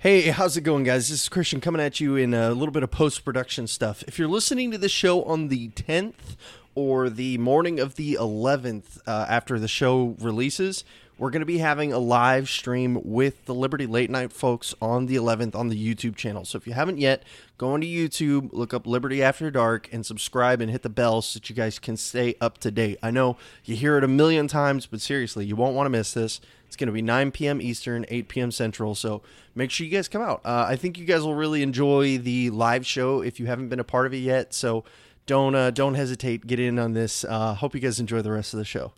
Hey, how's it going, guys? This is Christian coming at you in a little bit of post production stuff. If you're listening to this show on the 10th or the morning of the 11th uh, after the show releases, we're going to be having a live stream with the Liberty Late Night folks on the 11th on the YouTube channel. So if you haven't yet, go onto YouTube, look up Liberty After Dark, and subscribe and hit the bell so that you guys can stay up to date. I know you hear it a million times, but seriously, you won't want to miss this. It's going to be 9 p.m. Eastern, 8 p.m. Central. So make sure you guys come out. Uh, I think you guys will really enjoy the live show if you haven't been a part of it yet. So don't uh, don't hesitate. Get in on this. Uh, hope you guys enjoy the rest of the show.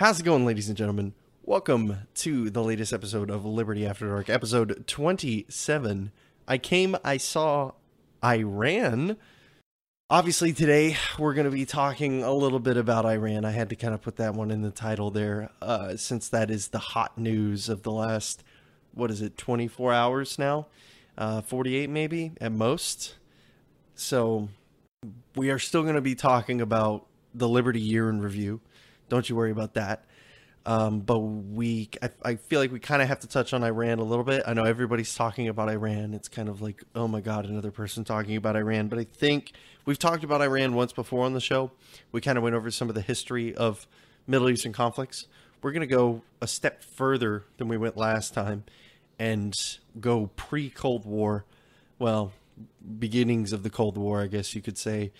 How's it going, ladies and gentlemen? Welcome to the latest episode of Liberty After Dark, episode 27. I came, I saw, I ran. Obviously, today we're going to be talking a little bit about Iran. I had to kind of put that one in the title there, uh, since that is the hot news of the last, what is it, 24 hours now? Uh, 48 maybe at most. So we are still going to be talking about the Liberty Year in Review. Don't you worry about that. Um, but we, I, I feel like we kind of have to touch on Iran a little bit. I know everybody's talking about Iran. It's kind of like, oh my God, another person talking about Iran. But I think we've talked about Iran once before on the show. We kind of went over some of the history of Middle Eastern conflicts. We're going to go a step further than we went last time and go pre Cold War. Well, beginnings of the Cold War, I guess you could say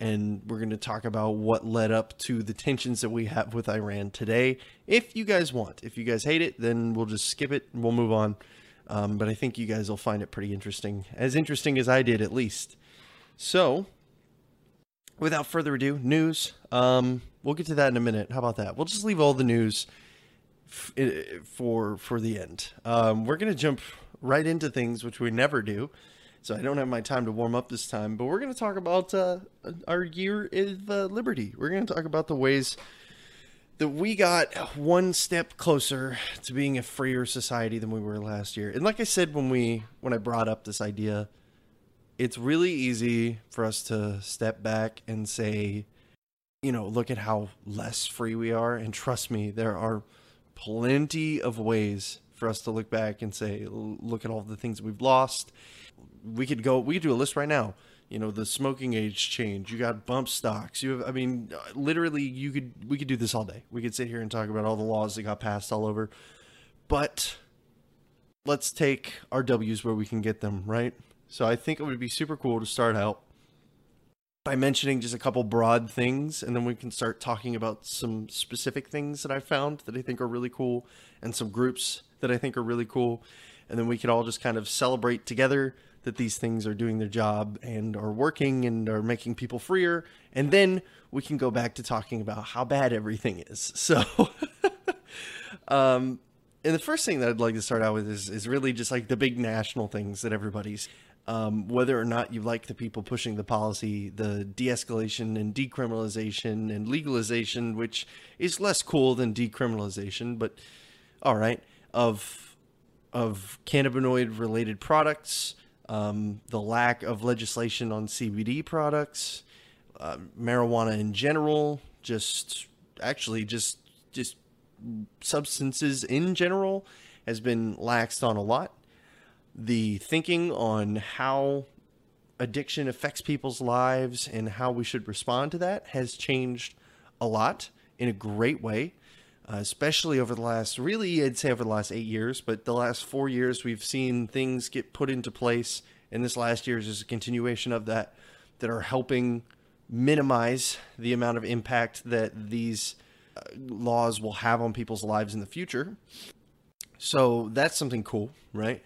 and we're going to talk about what led up to the tensions that we have with Iran today. If you guys want, if you guys hate it, then we'll just skip it and we'll move on. Um, but I think you guys will find it pretty interesting, as interesting as I did, at least. So, without further ado, news. Um, we'll get to that in a minute. How about that? We'll just leave all the news f- for for the end. Um, we're going to jump right into things, which we never do so I don't have my time to warm up this time. But we're going to talk about uh, our year of uh, liberty. We're going to talk about the ways that we got one step closer to being a freer society than we were last year. And like I said when we when I brought up this idea, it's really easy for us to step back and say, you know, look at how less free we are. And trust me, there are plenty of ways for us to look back and say, look at all the things we've lost. We could go we could do a list right now. You know the smoking age change you got bump stocks you have i mean uh, literally you could we could do this all day. We could sit here and talk about all the laws that got passed all over. But let's take our w's where we can get them right? So i think it would be super cool to start out by mentioning just a couple broad things and then we can start talking about some specific things that i found that i think are really cool and some groups that i think are really cool and then we could all just kind of celebrate together that these things are doing their job and are working and are making people freer. And then we can go back to talking about how bad everything is. So, um, and the first thing that I'd like to start out with is, is really just like the big national things that everybody's, um, whether or not you like the people pushing the policy, the de escalation and decriminalization and legalization, which is less cool than decriminalization, but all right, of, of cannabinoid related products, um, the lack of legislation on CBD products, uh, marijuana in general, just actually just just substances in general has been laxed on a lot. The thinking on how addiction affects people's lives and how we should respond to that has changed a lot in a great way. Uh, especially over the last, really, I'd say over the last eight years, but the last four years, we've seen things get put into place. And this last year is just a continuation of that, that are helping minimize the amount of impact that these uh, laws will have on people's lives in the future. So that's something cool, right?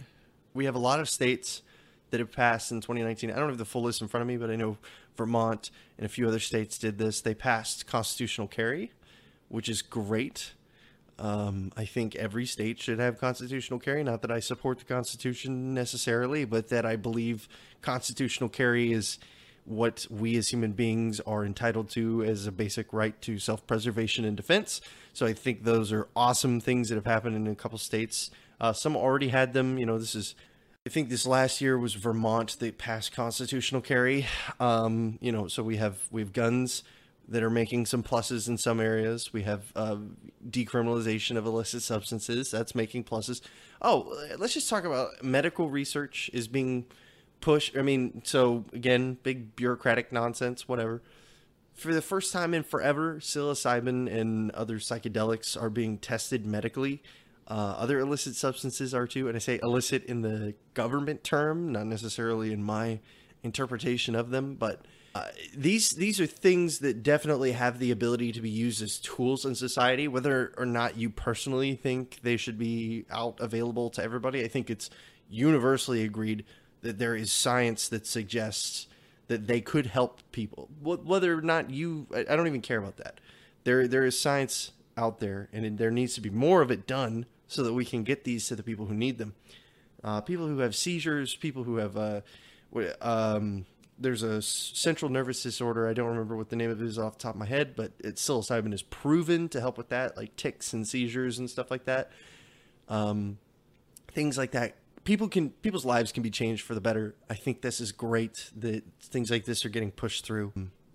We have a lot of states that have passed in 2019. I don't have the full list in front of me, but I know Vermont and a few other states did this. They passed constitutional carry which is great. Um, I think every state should have constitutional carry. Not that I support the Constitution necessarily, but that I believe constitutional carry is what we as human beings are entitled to as a basic right to self preservation and defense. So I think those are awesome things that have happened in a couple states. Uh, some already had them. You know, this is, I think this last year was Vermont that passed constitutional carry. Um, you know, so we have we have guns that are making some pluses in some areas. We have uh, decriminalization of illicit substances that's making pluses. Oh, let's just talk about medical research is being pushed. I mean, so again, big bureaucratic nonsense, whatever. For the first time in forever, psilocybin and other psychedelics are being tested medically. Uh, other illicit substances are too, and I say illicit in the government term, not necessarily in my interpretation of them, but uh, these these are things that definitely have the ability to be used as tools in society. Whether or not you personally think they should be out available to everybody, I think it's universally agreed that there is science that suggests that they could help people. Whether or not you, I don't even care about that. There there is science out there, and there needs to be more of it done so that we can get these to the people who need them. Uh, people who have seizures, people who have uh, um, there's a central nervous disorder. I don't remember what the name of it is off the top of my head, but it's psilocybin is proven to help with that, like tics and seizures and stuff like that. Um, things like that. People can people's lives can be changed for the better. I think this is great that things like this are getting pushed through.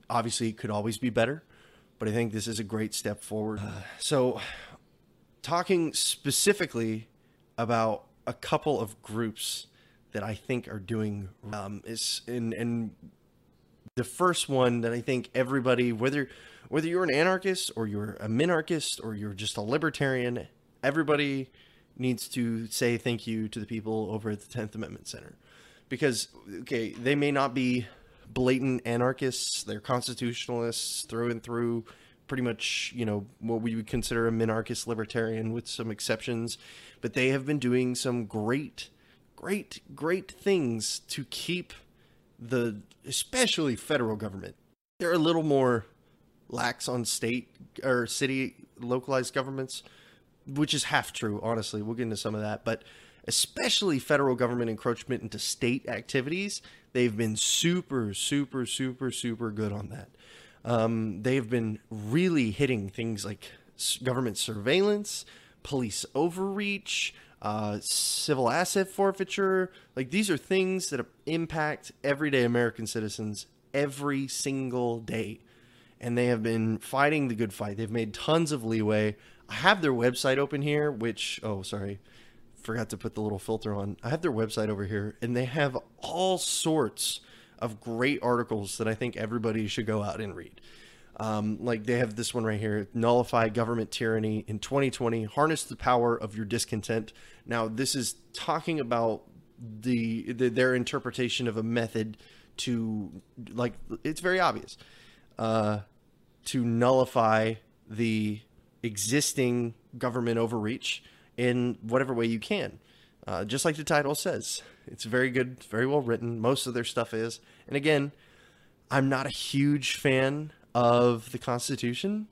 Obviously, it could always be better, but I think this is a great step forward. Uh, so, talking specifically about a couple of groups that I think are doing um, is in and the first one that I think everybody whether whether you're an anarchist or you're a minarchist or you're just a libertarian, everybody needs to say thank you to the people over at the 10th Amendment Center. Because okay, they may not be blatant anarchists, they're constitutionalists through and through pretty much, you know, what we would consider a minarchist libertarian with some exceptions, but they have been doing some great great, great things to keep the, especially federal government. They're a little more lax on state or city localized governments, which is half true, honestly. We'll get into some of that. But especially federal government encroachment into state activities, they've been super, super, super, super good on that. Um, they've been really hitting things like government surveillance, police overreach, uh, civil asset forfeiture. Like these are things that impact everyday American citizens every single day. And they have been fighting the good fight. They've made tons of leeway. I have their website open here, which, oh, sorry, forgot to put the little filter on. I have their website over here, and they have all sorts of great articles that I think everybody should go out and read. Um, like they have this one right here nullify government tyranny in 2020, harness the power of your discontent. Now, this is talking about the, the their interpretation of a method to, like, it's very obvious, uh, to nullify the existing government overreach in whatever way you can. Uh, just like the title says, it's very good, very well written. Most of their stuff is. And again, I'm not a huge fan of the Constitution.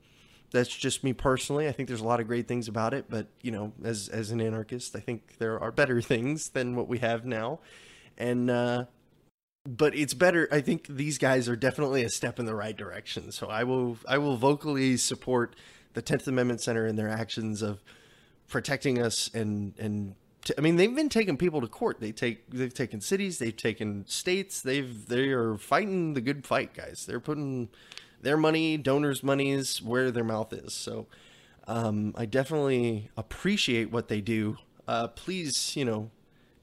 That's just me personally. I think there's a lot of great things about it, but you know, as as an anarchist, I think there are better things than what we have now, and uh, but it's better. I think these guys are definitely a step in the right direction. So I will I will vocally support the Tenth Amendment Center in their actions of protecting us and and I mean, they've been taking people to court. They take they've taken cities, they've taken states. They've they are fighting the good fight, guys. They're putting their money, donors' monies, where their mouth is. So um, I definitely appreciate what they do. Uh, please, you know,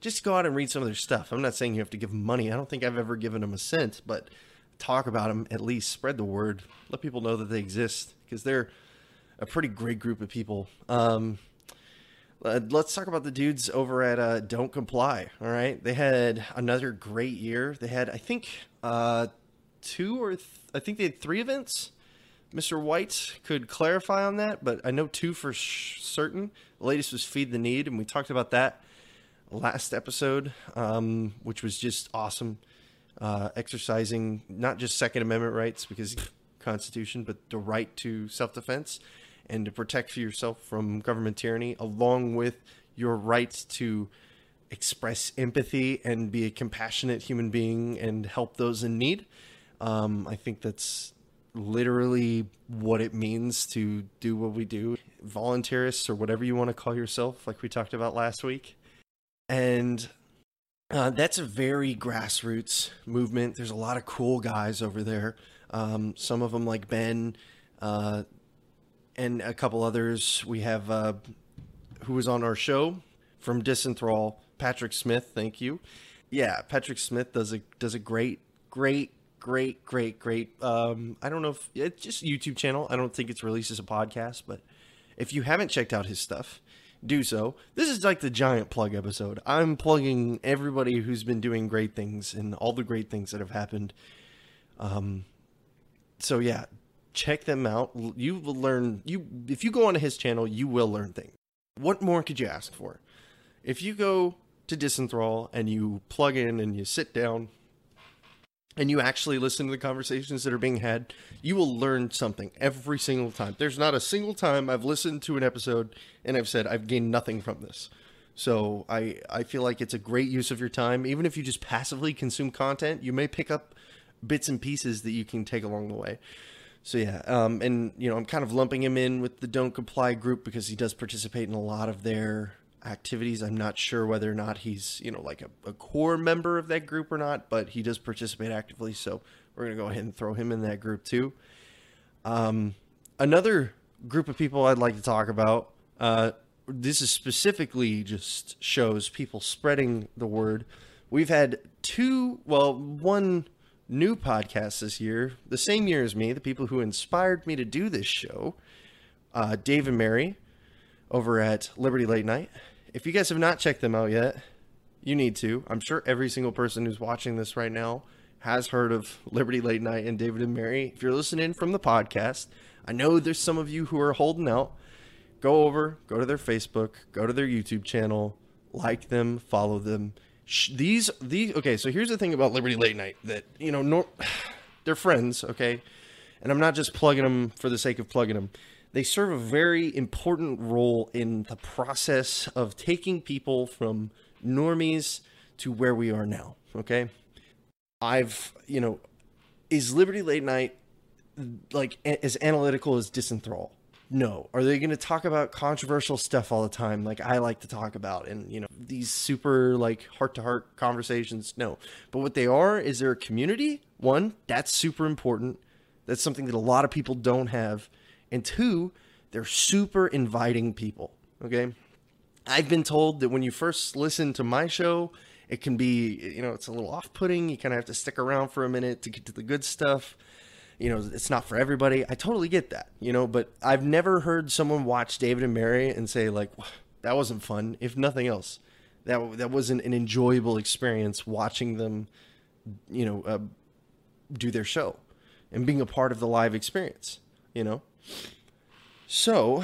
just go out and read some of their stuff. I'm not saying you have to give them money. I don't think I've ever given them a cent, but talk about them at least. Spread the word. Let people know that they exist because they're a pretty great group of people. Um, uh, let's talk about the dudes over at uh, Don't Comply. All right, they had another great year. They had, I think, uh, two or I think they had three events. Mr. White could clarify on that, but I know two for certain. The latest was Feed the Need, and we talked about that last episode, um, which was just awesome. Uh, exercising not just Second Amendment rights because Constitution, but the right to self defense and to protect yourself from government tyranny, along with your rights to express empathy and be a compassionate human being and help those in need. Um, I think that's literally what it means to do what we do. Voluntarists or whatever you want to call yourself, like we talked about last week. And uh, that's a very grassroots movement. There's a lot of cool guys over there. Um, some of them like Ben, uh, and a couple others. We have uh, who was on our show from Disenthrall, Patrick Smith. Thank you. Yeah, Patrick Smith does a does a great, great, great, great, great. Um, I don't know if it's just YouTube channel. I don't think it's released as a podcast, but if you haven't checked out his stuff, do so. This is like the giant plug episode. I'm plugging everybody who's been doing great things and all the great things that have happened. Um, so yeah, check them out. You will learn. You if you go onto his channel, you will learn things. What more could you ask for? If you go to Disenthrall and you plug in and you sit down and you actually listen to the conversations that are being had, you will learn something every single time. There's not a single time I've listened to an episode and I've said I've gained nothing from this. So I I feel like it's a great use of your time. Even if you just passively consume content, you may pick up bits and pieces that you can take along the way. So yeah, um, and you know I'm kind of lumping him in with the Don't Comply group because he does participate in a lot of their activities. I'm not sure whether or not he's, you know, like a, a, core member of that group or not, but he does participate actively. So we're going to go ahead and throw him in that group too. Um, another group of people I'd like to talk about. Uh, this is specifically just shows people spreading the word. We've had two, well, one new podcast this year, the same year as me, the people who inspired me to do this show, uh, Dave and Mary over at Liberty Late Night. If you guys have not checked them out yet, you need to. I'm sure every single person who's watching this right now has heard of Liberty Late Night and David and Mary. If you're listening from the podcast, I know there's some of you who are holding out. Go over, go to their Facebook, go to their YouTube channel, like them, follow them. These these okay, so here's the thing about Liberty Late Night that, you know, nor, they're friends, okay? And I'm not just plugging them for the sake of plugging them they serve a very important role in the process of taking people from normies to where we are now. Okay. I've, you know, is Liberty Late Night like as analytical as Disenthrall? No. Are they going to talk about controversial stuff all the time like I like to talk about and, you know, these super like heart to heart conversations? No. But what they are is they're a community. One, that's super important. That's something that a lot of people don't have. And two, they're super inviting people. Okay. I've been told that when you first listen to my show, it can be, you know, it's a little off putting. You kind of have to stick around for a minute to get to the good stuff. You know, it's not for everybody. I totally get that, you know, but I've never heard someone watch David and Mary and say, like, that wasn't fun, if nothing else. That, that wasn't an enjoyable experience watching them, you know, uh, do their show and being a part of the live experience, you know? So,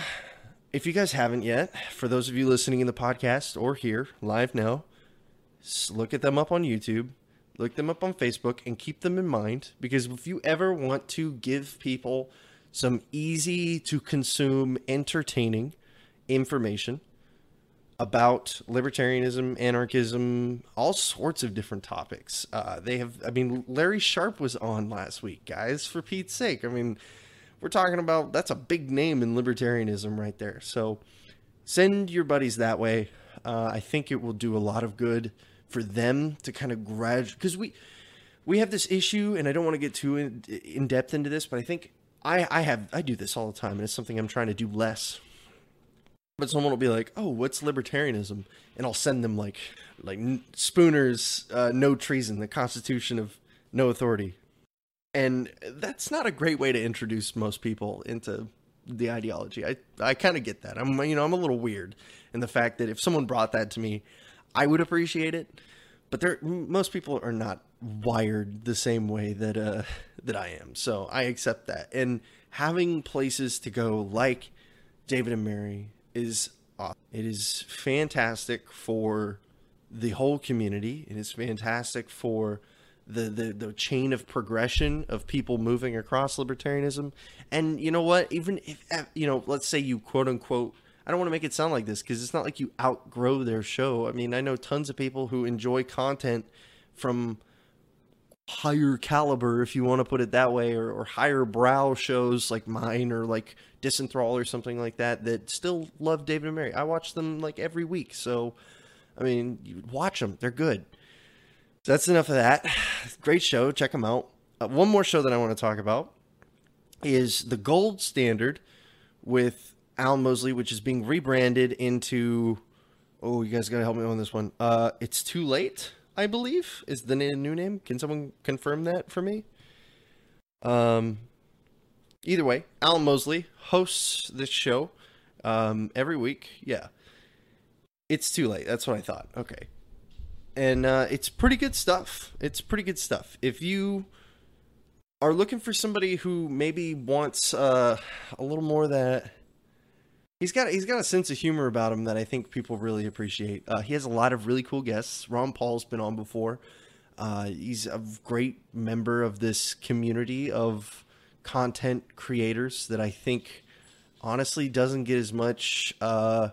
if you guys haven't yet, for those of you listening in the podcast or here live now, look at them up on YouTube, look them up on Facebook, and keep them in mind because if you ever want to give people some easy to consume, entertaining information about libertarianism, anarchism, all sorts of different topics. Uh, they have, I mean, Larry Sharpe was on last week, guys, for Pete's sake. I mean, we're talking about that's a big name in libertarianism right there. So send your buddies that way. Uh, I think it will do a lot of good for them to kind of graduate because we we have this issue, and I don't want to get too in, in depth into this, but I think I I have I do this all the time, and it's something I'm trying to do less. But someone will be like, "Oh, what's libertarianism?" and I'll send them like like Spooner's uh, "No Treason," the Constitution of No Authority, and that's not a great way to introduce most people into the ideology. I I kind of get that. I'm you know I'm a little weird in the fact that if someone brought that to me, I would appreciate it. But there most people are not wired the same way that uh that I am. So I accept that. And having places to go like David and Mary is awesome. It is fantastic for the whole community. It is fantastic for the, the the chain of progression of people moving across libertarianism. And you know what? Even if eh, you know, let's say you quote unquote I don't want to make it sound like this because it's not like you outgrow their show. I mean, I know tons of people who enjoy content from higher caliber, if you want to put it that way, or, or higher brow shows like mine or like Disenthrall or something like that that still love David and Mary. I watch them like every week. So, I mean, you watch them, they're good. So that's enough of that. Great show. Check them out. uh, one more show that I want to talk about is the Gold Standard with Al Mosley, which is being rebranded into. Oh, you guys got to help me on this one. Uh, it's too late, I believe, is the new name. Can someone confirm that for me? Um, either way, Al Mosley hosts this show um, every week. Yeah, it's too late. That's what I thought. Okay, and uh, it's pretty good stuff. It's pretty good stuff. If you are looking for somebody who maybe wants uh, a little more that he's got he's got a sense of humor about him that I think people really appreciate. Uh, he has a lot of really cool guests. Ron Paul's been on before. Uh, he's a great member of this community of content creators that I think honestly doesn't get as much uh,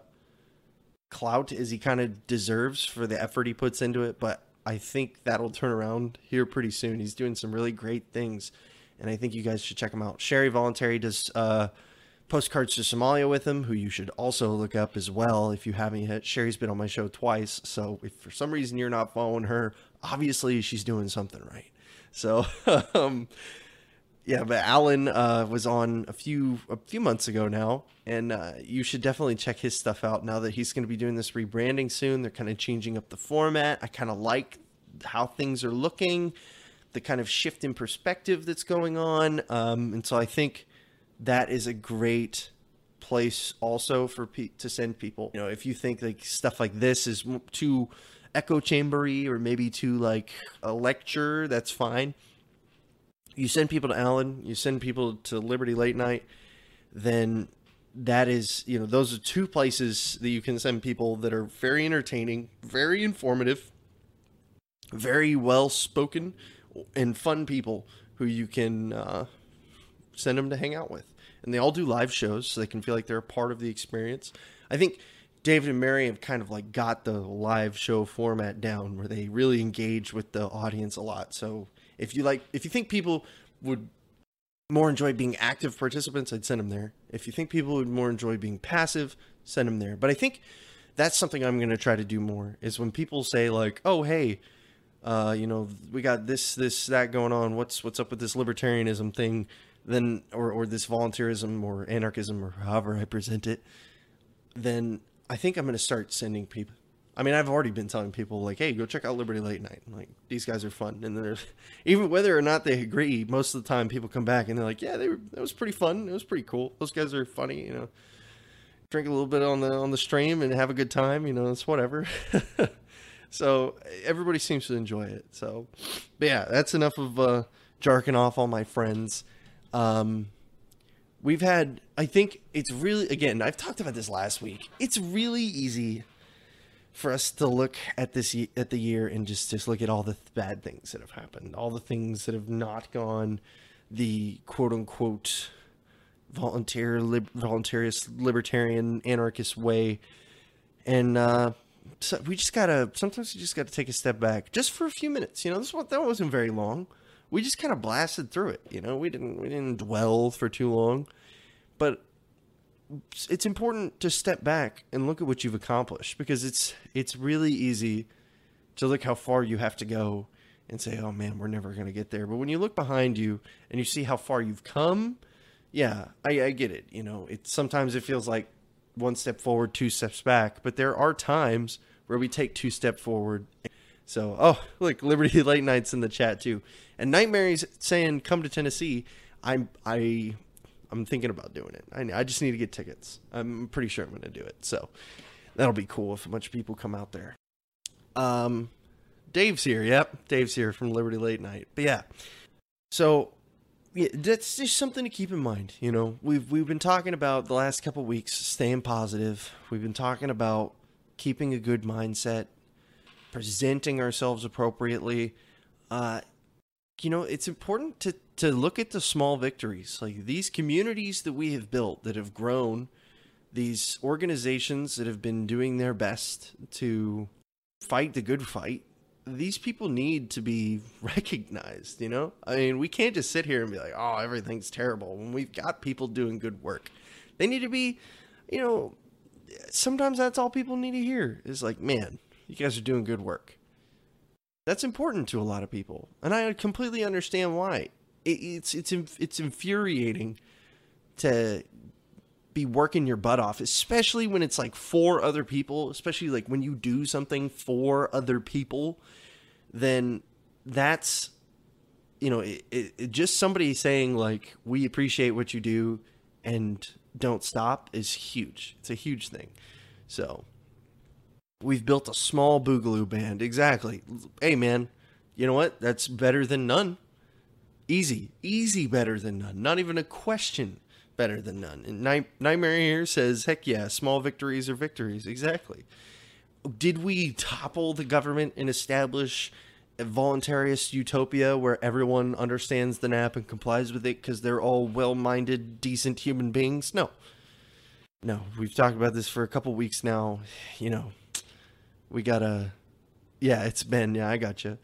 clout as he kind of deserves for the effort he puts into it. But I think that'll turn around here pretty soon. He's doing some really great things, and I think you guys should check him out. Sherry Voluntary does uh, postcards to Somalia with him, who you should also look up as well if you haven't yet. Sherry's been on my show twice, so if for some reason you're not following her, obviously she's doing something right. So, um, yeah, but Alan uh, was on a few a few months ago now, and uh, you should definitely check his stuff out now that he's going to be doing this rebranding soon. They're kind of changing up the format. I kind of like how things are looking, the kind of shift in perspective that's going on, um, and so I think that is a great place also for pe- to send people. You know, if you think like stuff like this is too echo chambery or maybe too like a lecture, that's fine you send people to Alan, you send people to Liberty Late Night, then that is, you know, those are two places that you can send people that are very entertaining, very informative, very well spoken, and fun people who you can uh, send them to hang out with. And they all do live shows, so they can feel like they're a part of the experience. I think David and Mary have kind of like got the live show format down where they really engage with the audience a lot. So if you like, if you think people would more enjoy being active participants, I'd send them there. If you think people would more enjoy being passive, send them there. But I think that's something I'm going to try to do more is when people say like, "Oh, hey, uh, you know, we got this, this, that going on. What's what's up with this libertarianism thing?" Then, or or this volunteerism or anarchism or however I present it. Then I think I'm going to start sending people I mean, I've already been telling people like, "Hey, go check out Liberty Late Night." Like these guys are fun, and there's even whether or not they agree, most of the time people come back and they're like, "Yeah, they were. That was pretty fun. It was pretty cool. Those guys are funny, you know. Drink a little bit on the on the stream and have a good time. You know, it's whatever." so everybody seems to enjoy it. So, but yeah, that's enough of uh, jarking off all my friends. Um, we've had, I think it's really again. I've talked about this last week. It's really easy for us to look at this at the year and just just look at all the bad things that have happened, all the things that have not gone the quote unquote volunteer lib, voluntarist libertarian anarchist way, and uh, so we just gotta sometimes we just gotta take a step back just for a few minutes. You know, this one that wasn't very long. We just kind of blasted through it. You know, we didn't we didn't dwell for too long, but it's important to step back and look at what you've accomplished because it's it's really easy to look how far you have to go and say, "Oh man, we're never going to get there." But when you look behind you and you see how far you've come, yeah, I, I get it. You know, it sometimes it feels like one step forward, two steps back, but there are times where we take two step forward. So, oh, look, Liberty Late Nights in the chat too, and Nightmares saying, "Come to Tennessee." I'm I I'm thinking about doing it. I, I just need to get tickets. I'm pretty sure I'm going to do it. So that'll be cool if a bunch of people come out there. Um, Dave's here. Yep, Dave's here from Liberty Late Night. But yeah, so yeah, that's just something to keep in mind. You know, we've we've been talking about the last couple weeks staying positive. We've been talking about keeping a good mindset, presenting ourselves appropriately. Uh, you know, it's important to to look at the small victories, like these communities that we have built that have grown, these organizations that have been doing their best to fight the good fight. These people need to be recognized, you know? I mean, we can't just sit here and be like, "Oh, everything's terrible." When we've got people doing good work. They need to be, you know, sometimes that's all people need to hear is like, "Man, you guys are doing good work." That's important to a lot of people, and I completely understand why. It, it's it's it's infuriating to be working your butt off, especially when it's like for other people, especially like when you do something for other people, then that's you know, it, it, just somebody saying like we appreciate what you do and don't stop is huge. It's a huge thing. So we've built a small boogaloo band. Exactly. Hey man, you know what? That's better than none. Easy, easy better than none. Not even a question better than none. And Night- Nightmare here says, heck yeah, small victories are victories. Exactly. Did we topple the government and establish a voluntarist utopia where everyone understands the nap and complies with it because they're all well-minded, decent human beings? No. No, we've talked about this for a couple weeks now. You know, we gotta. Yeah, it's been. Yeah, I got you.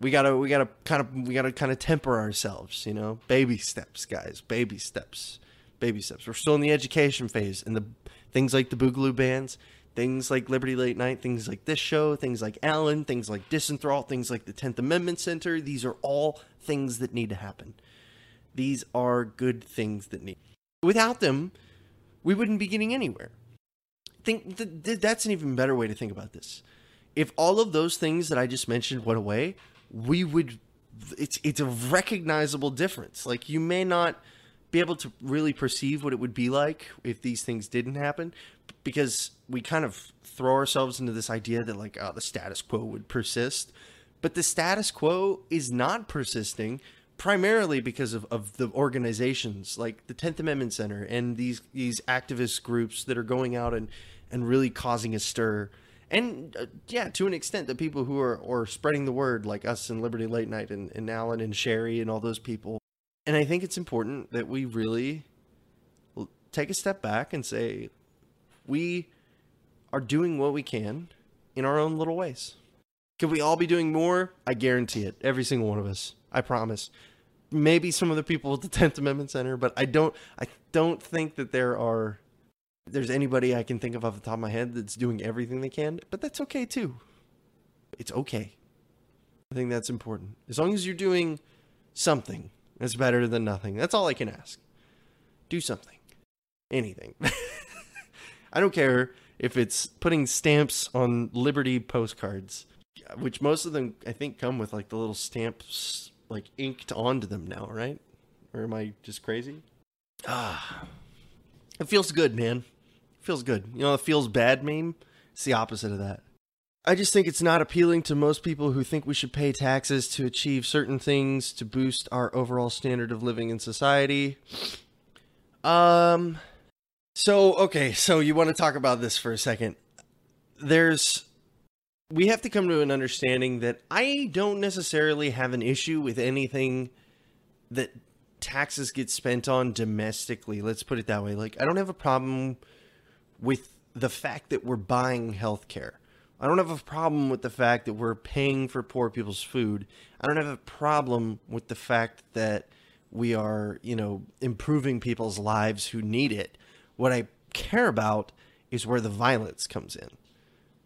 We gotta. We gotta kind of. We gotta kind of temper ourselves. You know, baby steps, guys. Baby steps. Baby steps. We're still in the education phase, and the things like the Boogaloo bands Things like Liberty Late Night, things like this show, things like Alan, things like Disenthrall, things like the 10th Amendment Center, these are all things that need to happen. These are good things that need. Without them, we wouldn't be getting anywhere. Think th- th- that's an even better way to think about this. If all of those things that I just mentioned went away, we would it's it's a recognizable difference. Like you may not be able to really perceive what it would be like if these things didn't happen because we kind of throw ourselves into this idea that like oh, the status quo would persist but the status quo is not persisting primarily because of, of the organizations like the 10th amendment center and these these activist groups that are going out and and really causing a stir and uh, yeah to an extent the people who are or spreading the word like us and liberty late night and, and alan and sherry and all those people and I think it's important that we really take a step back and say, we are doing what we can in our own little ways. Could we all be doing more? I guarantee it. Every single one of us. I promise. Maybe some of the people at the 10th Amendment Center, but I don't I don't think that there are there's anybody I can think of off the top of my head that's doing everything they can, but that's okay too. It's okay. I think that's important. As long as you're doing something it's better than nothing. That's all I can ask. Do something. Anything. I don't care if it's putting stamps on Liberty postcards, which most of them I think come with like the little stamps like inked onto them now, right? Or am I just crazy? Ah. It feels good, man. Feels good. You know, it feels bad meme? It's the opposite of that. I just think it's not appealing to most people who think we should pay taxes to achieve certain things to boost our overall standard of living in society. Um so okay, so you want to talk about this for a second. There's we have to come to an understanding that I don't necessarily have an issue with anything that taxes get spent on domestically. Let's put it that way. Like I don't have a problem with the fact that we're buying healthcare. I don't have a problem with the fact that we're paying for poor people's food. I don't have a problem with the fact that we are, you know, improving people's lives who need it. What I care about is where the violence comes in.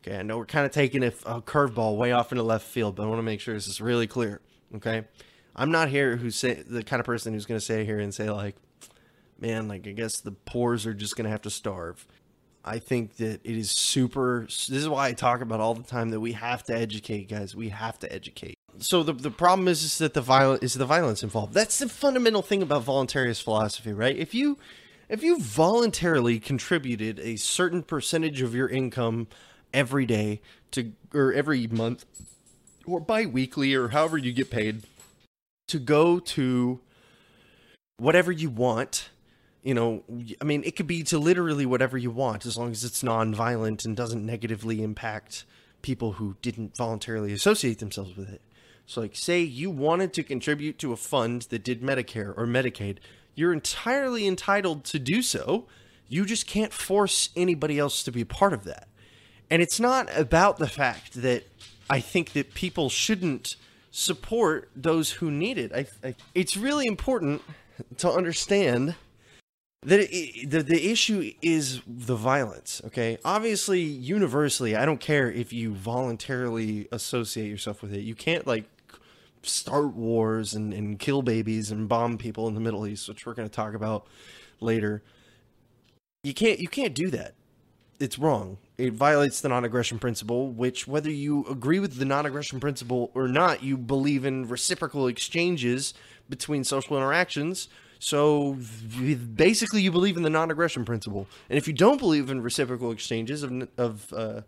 Okay, I know we're kind of taking a, a curveball way off into left field, but I want to make sure this is really clear. Okay, I'm not here who's say the kind of person who's going to say here and say like, man, like I guess the poors are just going to have to starve. I think that it is super. This is why I talk about all the time that we have to educate, guys. We have to educate. So the the problem is, is that the violence is the violence involved. That's the fundamental thing about voluntarist philosophy, right? If you if you voluntarily contributed a certain percentage of your income every day to or every month or bi-weekly or however you get paid to go to whatever you want you know, I mean, it could be to literally whatever you want as long as it's non-violent and doesn't negatively impact people who didn't voluntarily associate themselves with it. So, like, say you wanted to contribute to a fund that did Medicare or Medicaid, you're entirely entitled to do so. You just can't force anybody else to be a part of that. And it's not about the fact that I think that people shouldn't support those who need it. I, I, it's really important to understand that the the issue is the violence. Okay, obviously, universally, I don't care if you voluntarily associate yourself with it. You can't like start wars and, and kill babies and bomb people in the Middle East, which we're going to talk about later. You can't you can't do that. It's wrong. It violates the non-aggression principle, which whether you agree with the non-aggression principle or not, you believe in reciprocal exchanges between social interactions so basically, you believe in the non-aggression principle, and if you don't believe in reciprocal exchanges of of uh,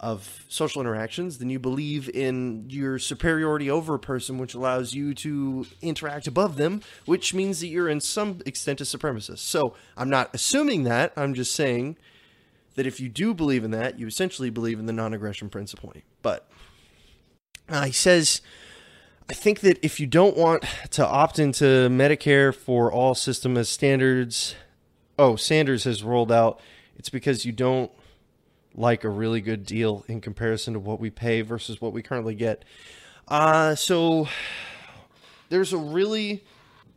of social interactions, then you believe in your superiority over a person, which allows you to interact above them, which means that you're in some extent a supremacist. So I'm not assuming that. I'm just saying that if you do believe in that, you essentially believe in the non-aggression principle. But uh, he says I think that if you don't want to opt into Medicare for all system as standards, oh, Sanders has rolled out, it's because you don't like a really good deal in comparison to what we pay versus what we currently get. Uh, so there's a really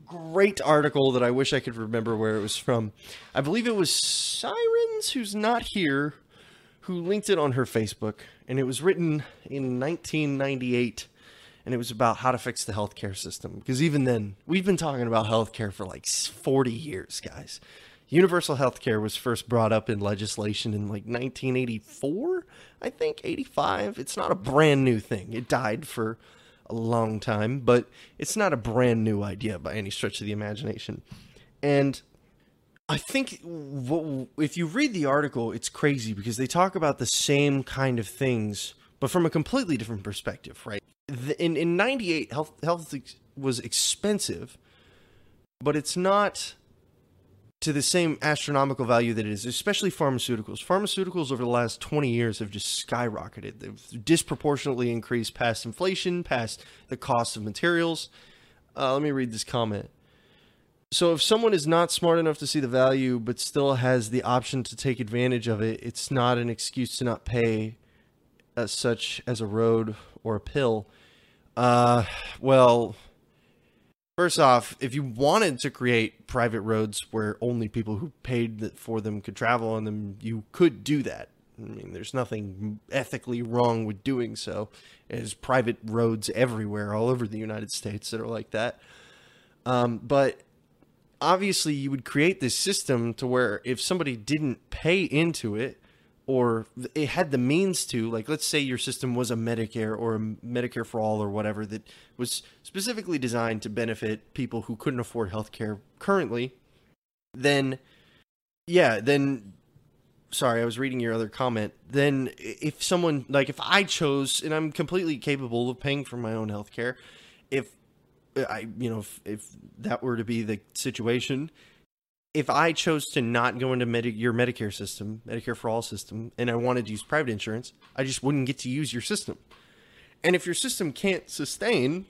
great article that I wish I could remember where it was from. I believe it was Sirens, who's not here, who linked it on her Facebook, and it was written in 1998 and it was about how to fix the healthcare system. Because even then, we've been talking about healthcare for like 40 years, guys. Universal healthcare was first brought up in legislation in like 1984, I think, 85. It's not a brand new thing. It died for a long time, but it's not a brand new idea by any stretch of the imagination. And I think if you read the article, it's crazy because they talk about the same kind of things, but from a completely different perspective, right? In in 98 health health was expensive but it's not to the same astronomical value that it is especially pharmaceuticals. Pharmaceuticals over the last 20 years have just skyrocketed. They've disproportionately increased past inflation past the cost of materials. Uh, let me read this comment. So if someone is not smart enough to see the value but still has the option to take advantage of it it's not an excuse to not pay as such as a road or a pill uh, well, first off, if you wanted to create private roads where only people who paid for them could travel on them, you could do that. I mean, there's nothing ethically wrong with doing so. There's private roads everywhere, all over the United States, that are like that. Um, but obviously, you would create this system to where if somebody didn't pay into it, or it had the means to like let's say your system was a medicare or a medicare for all or whatever that was specifically designed to benefit people who couldn't afford healthcare currently then yeah then sorry i was reading your other comment. Then if someone like if i chose and i'm completely capable of paying for my own healthcare if i you know if, if that were to be the situation if I chose to not go into Medi- your Medicare system, Medicare for all system, and I wanted to use private insurance, I just wouldn't get to use your system. And if your system can't sustain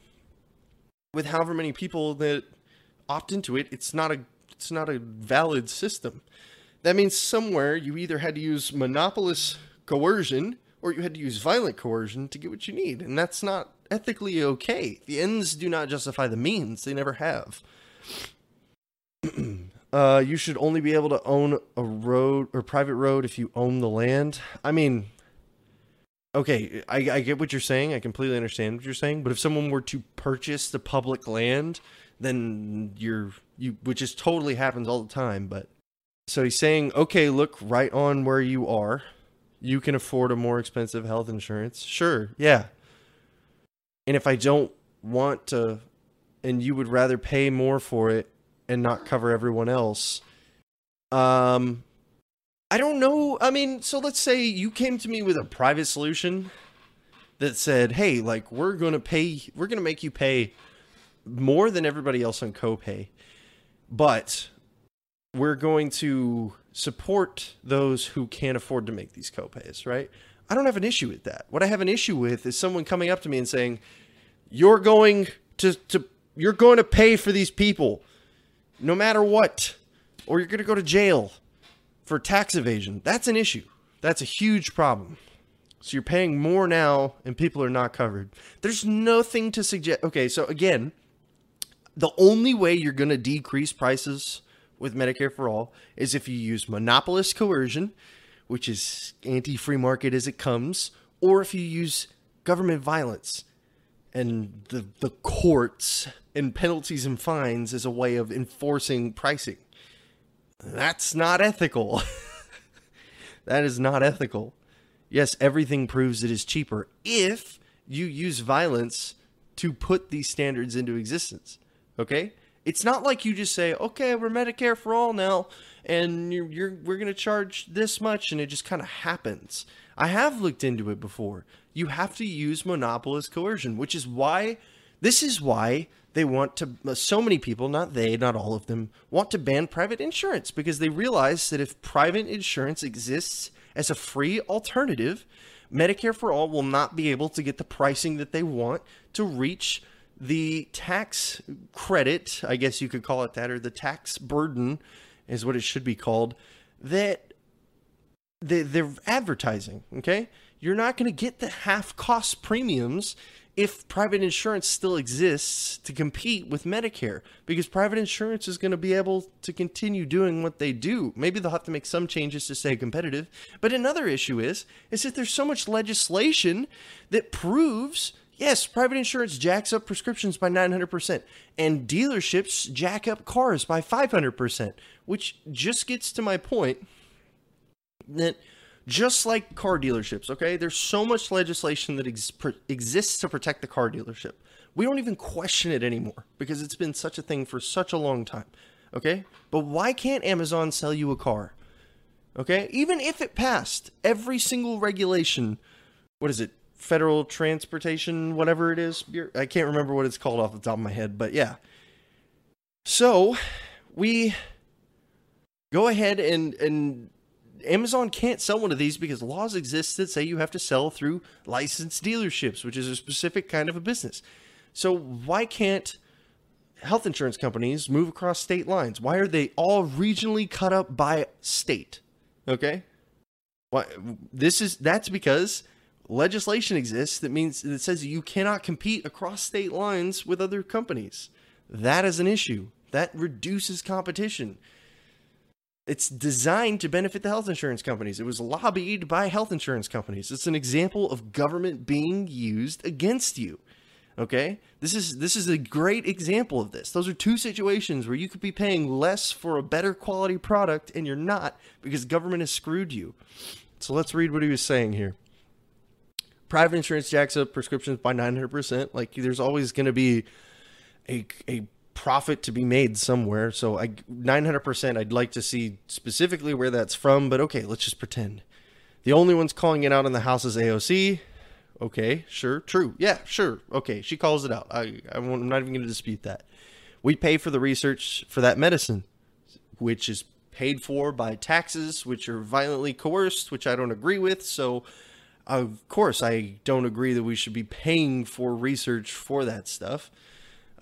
with however many people that opt into it, it's not a it's not a valid system. That means somewhere you either had to use monopolist coercion or you had to use violent coercion to get what you need, and that's not ethically okay. The ends do not justify the means; they never have. Uh, you should only be able to own a road or private road if you own the land. I mean, okay, I, I get what you're saying. I completely understand what you're saying. But if someone were to purchase the public land, then you're you, which is totally happens all the time. But so he's saying, okay, look right on where you are. You can afford a more expensive health insurance. Sure, yeah. And if I don't want to, and you would rather pay more for it, and not cover everyone else. Um, I don't know. I mean, so let's say you came to me with a private solution that said, "Hey, like we're going to pay we're going to make you pay more than everybody else on copay, but we're going to support those who can't afford to make these copays, right?" I don't have an issue with that. What I have an issue with is someone coming up to me and saying, "You're going to to you're going to pay for these people no matter what, or you're going to go to jail for tax evasion. That's an issue. That's a huge problem. So you're paying more now and people are not covered. There's nothing to suggest. Okay, so again, the only way you're going to decrease prices with Medicare for All is if you use monopolist coercion, which is anti free market as it comes, or if you use government violence and the, the courts and penalties and fines as a way of enforcing pricing. That's not ethical. that is not ethical. Yes, everything proves it is cheaper if you use violence to put these standards into existence. Okay? It's not like you just say, "Okay, we're Medicare for all now, and you're, you're we're going to charge this much," and it just kind of happens. I have looked into it before. You have to use monopolist coercion, which is why this is why they want to uh, so many people, not they, not all of them, want to ban private insurance because they realize that if private insurance exists as a free alternative, Medicare for all will not be able to get the pricing that they want to reach the tax credit, I guess you could call it that, or the tax burden is what it should be called, that they, they're advertising. Okay. You're not going to get the half cost premiums if private insurance still exists to compete with Medicare because private insurance is going to be able to continue doing what they do. Maybe they'll have to make some changes to stay competitive. But another issue is is that there's so much legislation that proves yes, private insurance jacks up prescriptions by 900% and dealerships jack up cars by 500%, which just gets to my point that just like car dealerships, okay, there's so much legislation that ex- exists to protect the car dealership. We don't even question it anymore because it's been such a thing for such a long time, okay? But why can't Amazon sell you a car? Okay, even if it passed every single regulation, what is it? Federal transportation, whatever it is. I can't remember what it's called off the top of my head, but yeah. So we go ahead and and Amazon can't sell one of these because laws exist that say you have to sell through licensed dealerships, which is a specific kind of a business. So why can't health insurance companies move across state lines? Why are they all regionally cut up by state? Okay? Why this is that's because legislation exists that means that says you cannot compete across state lines with other companies. That is an issue. That reduces competition. It's designed to benefit the health insurance companies. It was lobbied by health insurance companies. It's an example of government being used against you. Okay? This is this is a great example of this. Those are two situations where you could be paying less for a better quality product and you're not because government has screwed you. So let's read what he was saying here. Private insurance jacks up prescriptions by 900%. Like there's always going to be a a profit to be made somewhere. So I 900% I'd like to see specifically where that's from, but okay, let's just pretend. The only one's calling it out in the house is AOC. Okay, sure, true. Yeah, sure. Okay, she calls it out. I, I'm not even going to dispute that. We pay for the research for that medicine, which is paid for by taxes, which are violently coerced, which I don't agree with. So, of course, I don't agree that we should be paying for research for that stuff.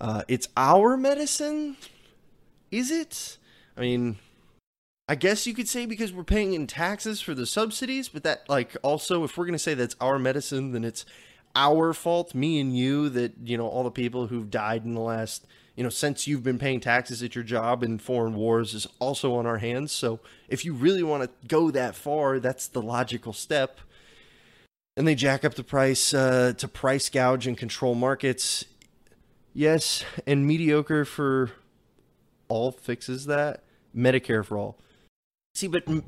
Uh, it's our medicine? Is it? I mean, I guess you could say because we're paying in taxes for the subsidies, but that, like, also, if we're going to say that's our medicine, then it's our fault, me and you, that, you know, all the people who've died in the last, you know, since you've been paying taxes at your job in foreign wars is also on our hands. So if you really want to go that far, that's the logical step. And they jack up the price uh, to price gouge and control markets. Yes, and mediocre for all fixes that. Medicare for all. See, but I'm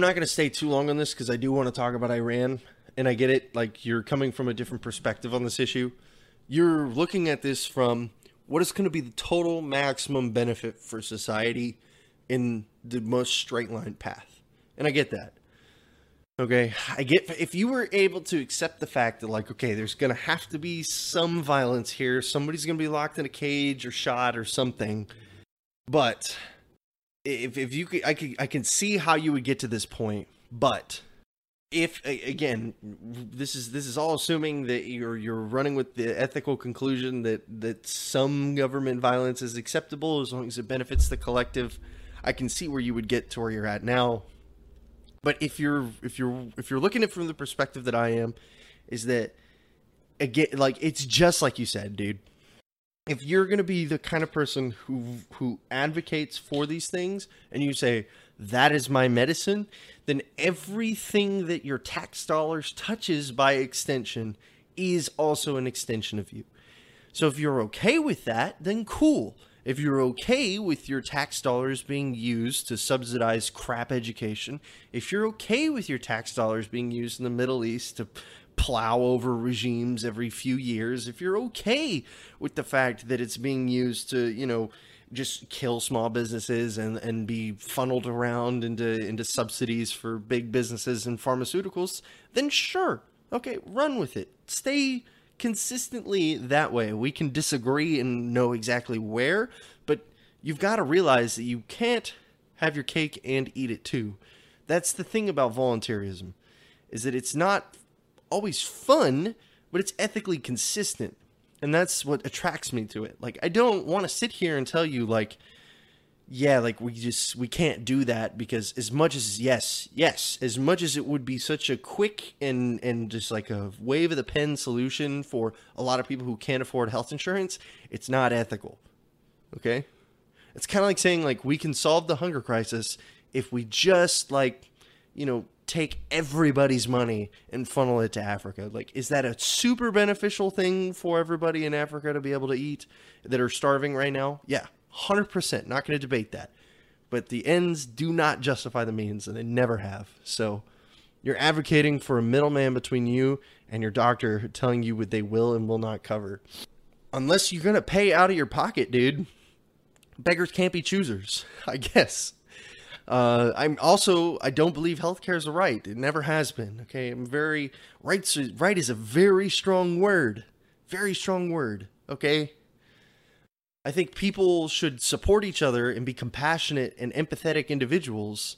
not going to stay too long on this because I do want to talk about Iran. And I get it. Like, you're coming from a different perspective on this issue. You're looking at this from what is going to be the total maximum benefit for society in the most straight line path. And I get that. Okay, I get if you were able to accept the fact that like okay, there's going to have to be some violence here. Somebody's going to be locked in a cage or shot or something. But if if you could I could I can see how you would get to this point, but if again this is this is all assuming that you're you're running with the ethical conclusion that that some government violence is acceptable as long as it benefits the collective i can see where you would get to where you're at now but if you're if you're if you're looking at it from the perspective that I am, is that again like it's just like you said, dude. if you're to be the kind of person who who advocates for these things and you say that is my medicine, then everything that your tax dollars touches by extension is also an extension of you. So if you're okay with that, then cool. If you're okay with your tax dollars being used to subsidize crap education, if you're okay with your tax dollars being used in the Middle East to plow over regimes every few years, if you're okay with the fact that it's being used to, you know, just kill small businesses and, and be funneled around into into subsidies for big businesses and pharmaceuticals, then sure, okay, run with it. Stay consistently that way. We can disagree and know exactly where, but you've got to realize that you can't have your cake and eat it too. That's the thing about volunteerism is that it's not always fun, but it's ethically consistent. And that's what attracts me to it. Like I don't want to sit here and tell you like yeah, like we just we can't do that because as much as yes, yes, as much as it would be such a quick and and just like a wave of the pen solution for a lot of people who can't afford health insurance, it's not ethical. Okay? It's kind of like saying like we can solve the hunger crisis if we just like, you know, take everybody's money and funnel it to Africa. Like, is that a super beneficial thing for everybody in Africa to be able to eat that are starving right now? Yeah, 100%. Not going to debate that. But the ends do not justify the means, and they never have. So you're advocating for a middleman between you and your doctor telling you what they will and will not cover. Unless you're going to pay out of your pocket, dude. Beggars can't be choosers, I guess. Uh, I'm also I don't believe healthcare is a right. It never has been. Okay, I'm very rights. Right is a very strong word. Very strong word. Okay. I think people should support each other and be compassionate and empathetic individuals,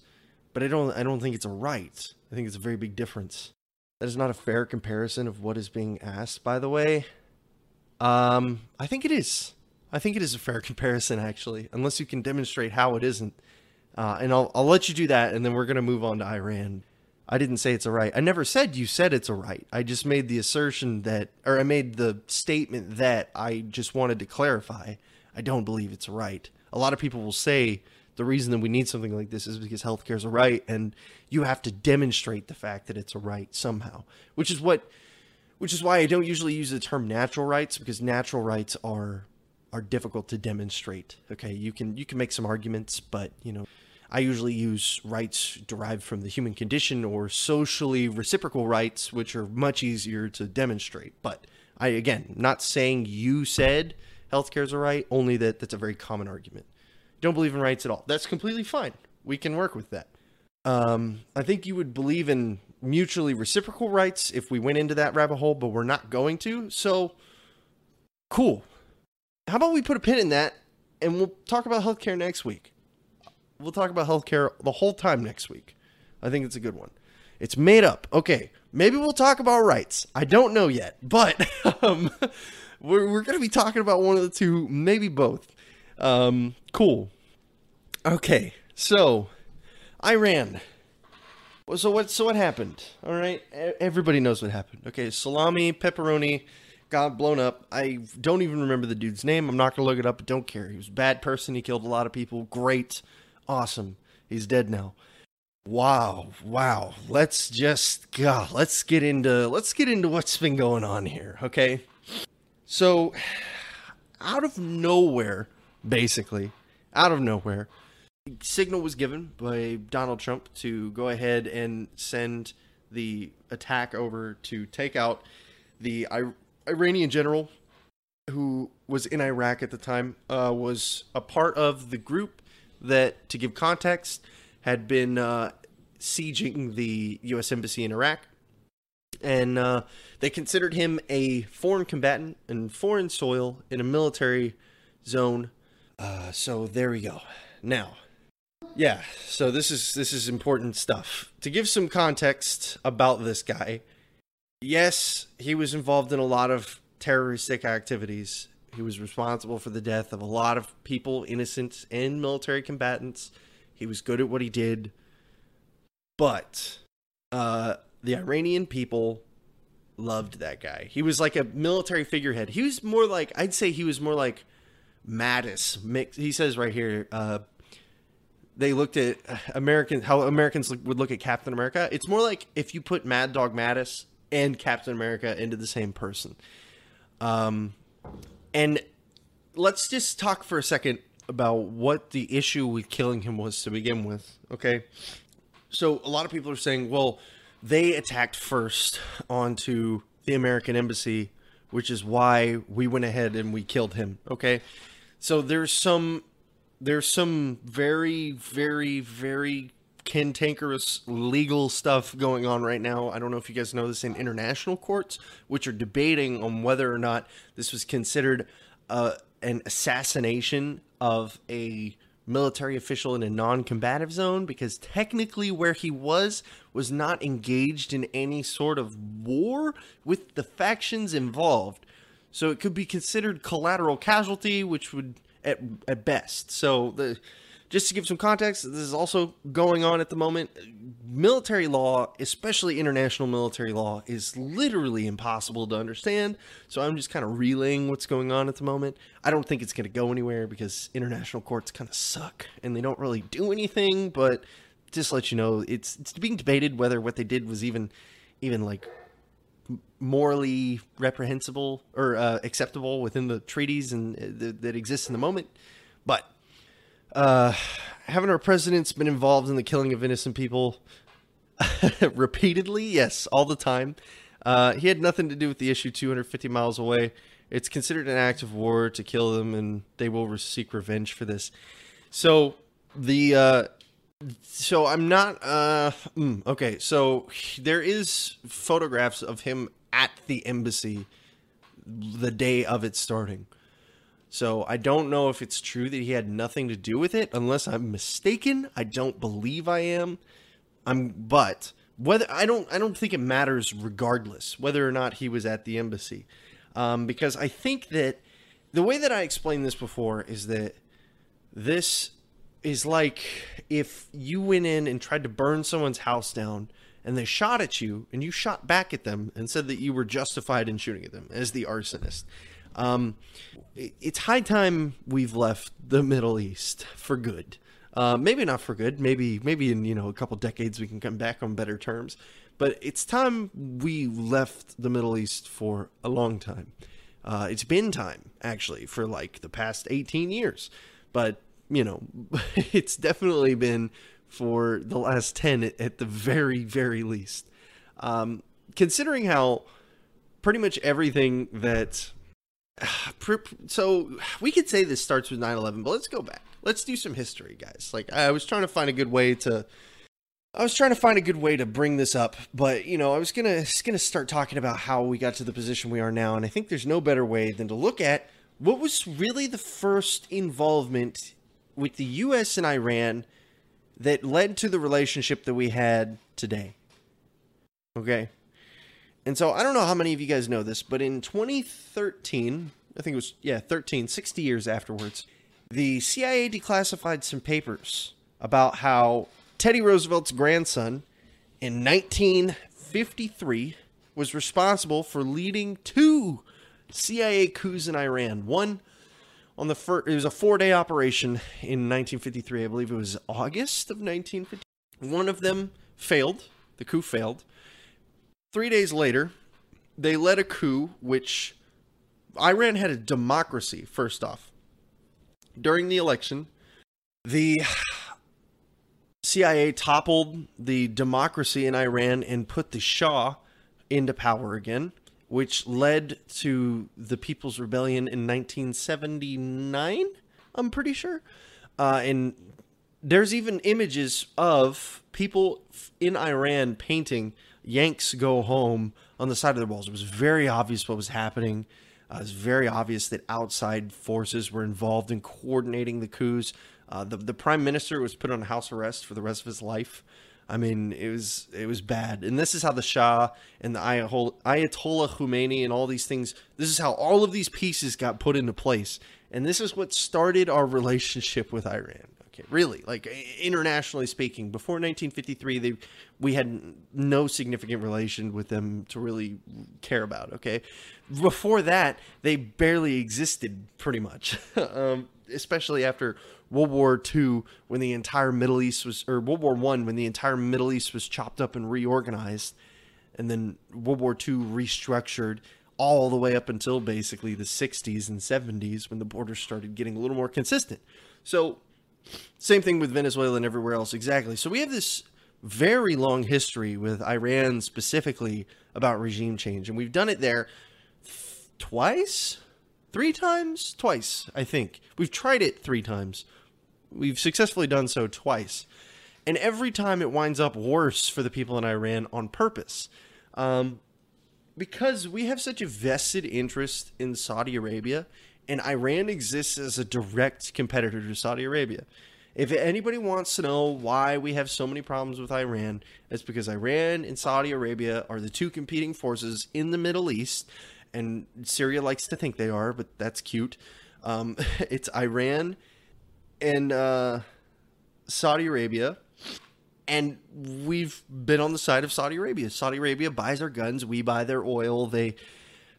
but I don't. I don't think it's a right. I think it's a very big difference. That is not a fair comparison of what is being asked. By the way, um, I think it is. I think it is a fair comparison, actually, unless you can demonstrate how it isn't. Uh, and I'll, I'll let you do that, and then we're going to move on to Iran. I didn't say it's a right. I never said you said it's a right. I just made the assertion that, or I made the statement that I just wanted to clarify. I don't believe it's a right. A lot of people will say the reason that we need something like this is because healthcare is a right, and you have to demonstrate the fact that it's a right somehow, which is what, which is why I don't usually use the term natural rights because natural rights are are difficult to demonstrate. Okay, you can you can make some arguments, but you know I usually use rights derived from the human condition or socially reciprocal rights, which are much easier to demonstrate. But I, again, not saying you said healthcare is a right, only that that's a very common argument. Don't believe in rights at all. That's completely fine. We can work with that. Um, I think you would believe in mutually reciprocal rights if we went into that rabbit hole, but we're not going to. So, cool. How about we put a pin in that and we'll talk about healthcare next week? we'll talk about healthcare the whole time next week. I think it's a good one. It's made up. Okay, maybe we'll talk about rights. I don't know yet, but um, we're we're gonna be talking about one of the two, maybe both. Um, cool. Okay, so Iran. So what? So what happened? All right, everybody knows what happened. Okay, salami, pepperoni, got blown up. I don't even remember the dude's name. I'm not gonna look it up. But don't care. He was a bad person. He killed a lot of people. Great awesome. He's dead now. Wow, wow. Let's just God, let's get into let's get into what's been going on here, okay? So out of nowhere, basically, out of nowhere, signal was given by Donald Trump to go ahead and send the attack over to take out the I- Iranian general who was in Iraq at the time, uh, was a part of the group that, to give context, had been uh, sieging the U.S. Embassy in Iraq. And uh, they considered him a foreign combatant in foreign soil in a military zone. Uh, so there we go. Now, yeah. So this is this is important stuff. To give some context about this guy, yes, he was involved in a lot of terroristic activities he was responsible for the death of a lot of people, innocent and military combatants. He was good at what he did. But uh, the Iranian people loved that guy. He was like a military figurehead. He was more like I'd say he was more like Mattis. He says right here. Uh, they looked at American how Americans would look at Captain America. It's more like if you put Mad Dog Mattis and Captain America into the same person. Um, and let's just talk for a second about what the issue with killing him was to begin with. Okay, so a lot of people are saying, well, they attacked first onto the American embassy, which is why we went ahead and we killed him. Okay, so there's some there's some very very very cantankerous legal stuff going on right now. I don't know if you guys know this in international courts, which are debating on whether or not this was considered uh, an assassination of a military official in a non-combative zone because technically where he was was not engaged in any sort of war with the factions involved. So it could be considered collateral casualty which would at, at best. So the just to give some context, this is also going on at the moment. Military law, especially international military law, is literally impossible to understand. So I'm just kind of relaying what's going on at the moment. I don't think it's going to go anywhere because international courts kind of suck and they don't really do anything. But just let you know, it's it's being debated whether what they did was even even like morally reprehensible or uh, acceptable within the treaties and uh, that exist in the moment. But uh, haven't our presidents been involved in the killing of innocent people repeatedly? Yes, all the time. Uh, he had nothing to do with the issue 250 miles away. It's considered an act of war to kill them, and they will seek revenge for this. So the uh, so I'm not uh, mm, okay. So there is photographs of him at the embassy the day of it starting. So I don't know if it's true that he had nothing to do with it, unless I'm mistaken. I don't believe I am. I'm, but whether I don't, I don't think it matters regardless whether or not he was at the embassy, um, because I think that the way that I explained this before is that this is like if you went in and tried to burn someone's house down and they shot at you and you shot back at them and said that you were justified in shooting at them as the arsonist. Um, it's high time we've left the Middle East for good. Uh, maybe not for good. Maybe maybe in you know a couple decades we can come back on better terms. But it's time we left the Middle East for a long time. Uh, it's been time actually for like the past 18 years. But you know, it's definitely been for the last 10 at, the very very least. Um, considering how pretty much everything that so we could say this starts with 9-11 but let's go back. Let's do some history guys. Like i was trying to find a good way to i was trying to find a good way to bring this up but you know i was gonna gonna start talking about how we got to the position we are now and i think there's no better way than to look at what was really the first involvement with the us and iran that led to the relationship that we had today. Okay and so I don't know how many of you guys know this, but in 2013, I think it was, yeah, 13, 60 years afterwards, the CIA declassified some papers about how Teddy Roosevelt's grandson in 1953 was responsible for leading two CIA coups in Iran. One on the first, it was a four day operation in 1953. I believe it was August of 1950. One of them failed. The coup failed. Three days later, they led a coup which Iran had a democracy, first off. During the election, the CIA toppled the democracy in Iran and put the Shah into power again, which led to the People's Rebellion in 1979, I'm pretty sure. Uh, and there's even images of people in Iran painting Yanks go home on the side of their walls. It was very obvious what was happening. Uh, it was very obvious that outside forces were involved in coordinating the coups. Uh, the the prime minister was put on house arrest for the rest of his life. I mean, it was it was bad. And this is how the Shah and the Ayatollah Khomeini and all these things. This is how all of these pieces got put into place. And this is what started our relationship with Iran. Okay, really, like internationally speaking, before 1953, they we had no significant relation with them to really care about. Okay, before that, they barely existed, pretty much. um, especially after World War II, when the entire Middle East was, or World War One, when the entire Middle East was chopped up and reorganized, and then World War II restructured all the way up until basically the 60s and 70s when the borders started getting a little more consistent. So, same thing with Venezuela and everywhere else, exactly. So, we have this very long history with Iran specifically about regime change, and we've done it there th- twice, three times, twice, I think. We've tried it three times. We've successfully done so twice. And every time it winds up worse for the people in Iran on purpose. Um, because we have such a vested interest in Saudi Arabia, and Iran exists as a direct competitor to Saudi Arabia. If anybody wants to know why we have so many problems with Iran, it's because Iran and Saudi Arabia are the two competing forces in the Middle East, and Syria likes to think they are, but that's cute. Um, it's Iran and uh, Saudi Arabia and we've been on the side of Saudi Arabia. Saudi Arabia buys our guns, we buy their oil. They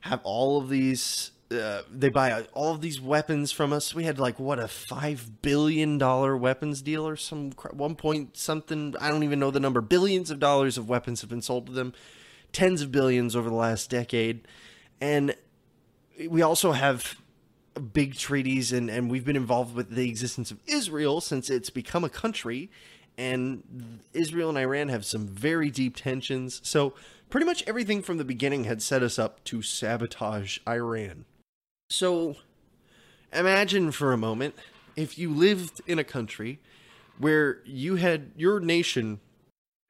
have all of these. Uh, they buy all of these weapons from us. We had like what a five billion dollar weapons deal or some one point something. I don't even know the number. Billions of dollars of weapons have been sold to them, tens of billions over the last decade, and we also have big treaties and and we've been involved with the existence of Israel since it's become a country and Israel and Iran have some very deep tensions. So, pretty much everything from the beginning had set us up to sabotage Iran. So, imagine for a moment if you lived in a country where you had your nation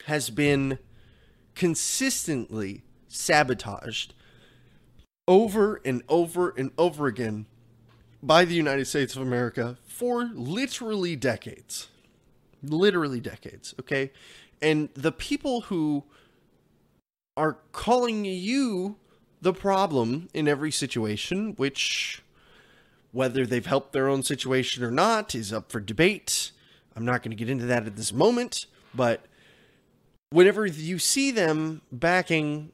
has been consistently sabotaged over and over and over again by the United States of America for literally decades literally decades, okay? And the people who are calling you the problem in every situation, which whether they've helped their own situation or not is up for debate. I'm not going to get into that at this moment, but whenever you see them backing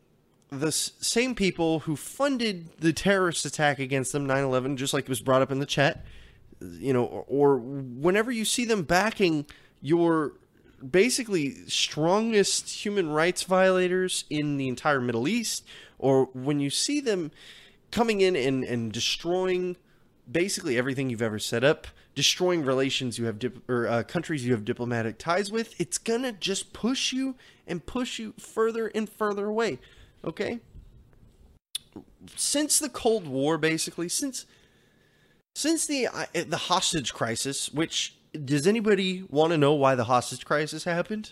the same people who funded the terrorist attack against them 9/11 just like it was brought up in the chat, you know, or, or whenever you see them backing your basically strongest human rights violators in the entire Middle East, or when you see them coming in and, and destroying basically everything you've ever set up, destroying relations you have dip- or uh, countries you have diplomatic ties with, it's gonna just push you and push you further and further away. Okay. Since the Cold War, basically, since since the uh, the hostage crisis, which does anybody want to know why the hostage crisis happened?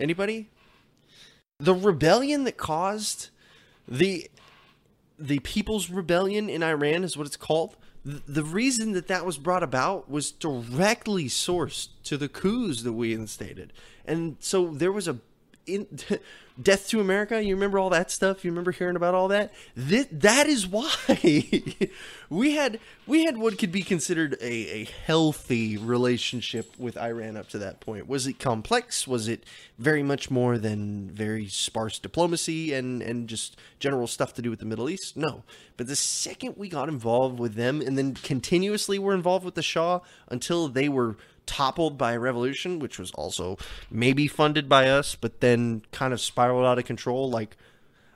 Anybody? The rebellion that caused the the People's Rebellion in Iran is what it's called. The reason that that was brought about was directly sourced to the coups that we instated. And so there was a in, Death to America. You remember all that stuff? You remember hearing about all that? This, that is why we had we had what could be considered a, a healthy relationship with Iran up to that point. Was it complex? Was it very much more than very sparse diplomacy and and just general stuff to do with the Middle East? No. But the second we got involved with them, and then continuously were involved with the Shah until they were toppled by a revolution, which was also maybe funded by us, but then kind of spiraled out of control. Like,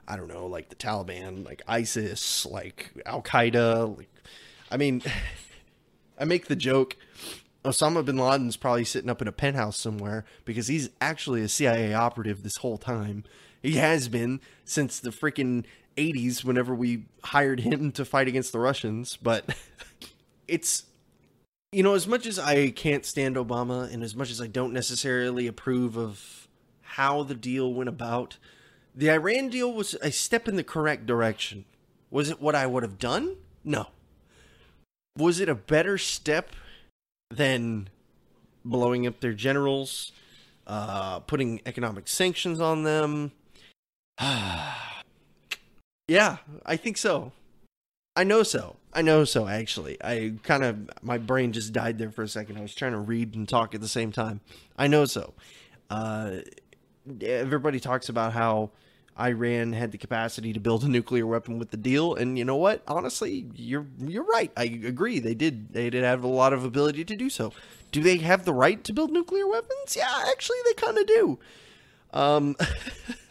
I don't know, like the Taliban, like ISIS, like Al Qaeda. Like, I mean, I make the joke. Osama bin Laden's probably sitting up in a penthouse somewhere because he's actually a CIA operative this whole time. He has been since the freaking 80s whenever we hired him to fight against the Russians, but it's you know, as much as I can't stand Obama and as much as I don't necessarily approve of how the deal went about, the Iran deal was a step in the correct direction. Was it what I would have done? No. Was it a better step than blowing up their generals, uh, putting economic sanctions on them? yeah, I think so. I know so. I know so, actually. I kind of, my brain just died there for a second. I was trying to read and talk at the same time. I know so. Uh, everybody talks about how Iran had the capacity to build a nuclear weapon with the deal, and you know what? Honestly, you're you're right. I agree. They did they did have a lot of ability to do so. Do they have the right to build nuclear weapons? Yeah, actually, they kind of do. Um,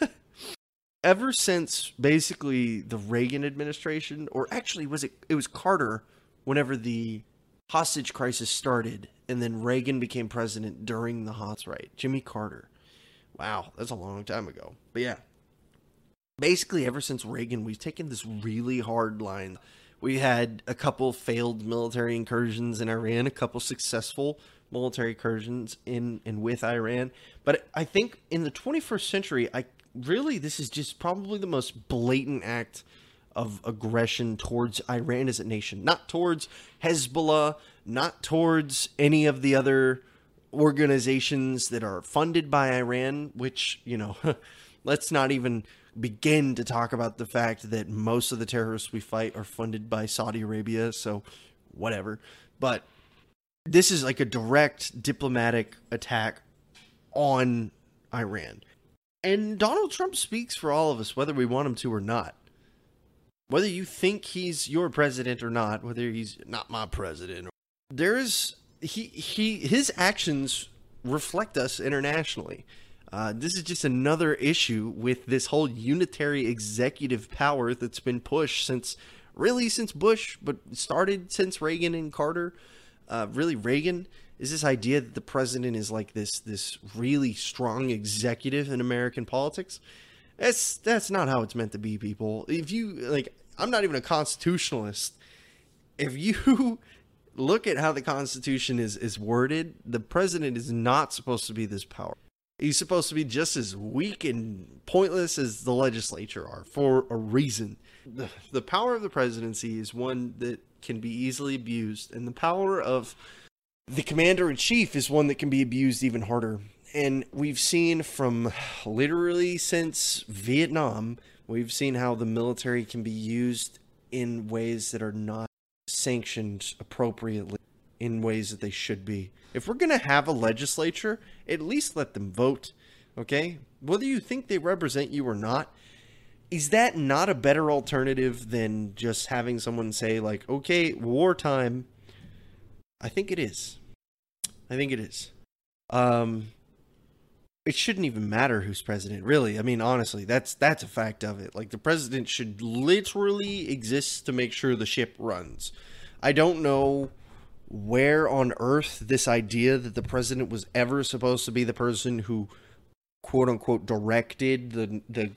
ever since basically the Reagan administration, or actually was it it was Carter, whenever the hostage crisis started, and then Reagan became president during the hostage right? Jimmy Carter. Wow, that's a long time ago. But yeah, basically ever since Reagan, we've taken this really hard line. We had a couple failed military incursions in Iran, a couple successful military incursions in and with Iran. But I think in the 21st century, I really this is just probably the most blatant act of aggression towards Iran as a nation, not towards Hezbollah, not towards any of the other organizations that are funded by Iran, which, you know, let's not even begin to talk about the fact that most of the terrorists we fight are funded by Saudi Arabia, so whatever. But this is like a direct diplomatic attack on Iran. And Donald Trump speaks for all of us, whether we want him to or not. Whether you think he's your president or not, whether he's not my president, there's he he his actions reflect us internationally. Uh, this is just another issue with this whole unitary executive power that's been pushed since really since Bush, but started since Reagan and Carter. Uh, really, Reagan is this idea that the president is like this this really strong executive in American politics. That's that's not how it's meant to be, people. If you like, I'm not even a constitutionalist. If you look at how the Constitution is is worded, the president is not supposed to be this power. He's supposed to be just as weak and pointless as the legislature are for a reason. The, the power of the presidency is one that can be easily abused, and the power of the commander in chief is one that can be abused even harder. And we've seen from literally since Vietnam, we've seen how the military can be used in ways that are not sanctioned appropriately, in ways that they should be. If we're going to have a legislature, at least let them vote, okay? Whether you think they represent you or not, is that not a better alternative than just having someone say, like, okay, wartime, I think it is. I think it is. Um, it shouldn't even matter who's president, really. I mean, honestly, that's that's a fact of it. Like the president should literally exist to make sure the ship runs. I don't know where on earth this idea that the president was ever supposed to be the person who quote unquote directed the the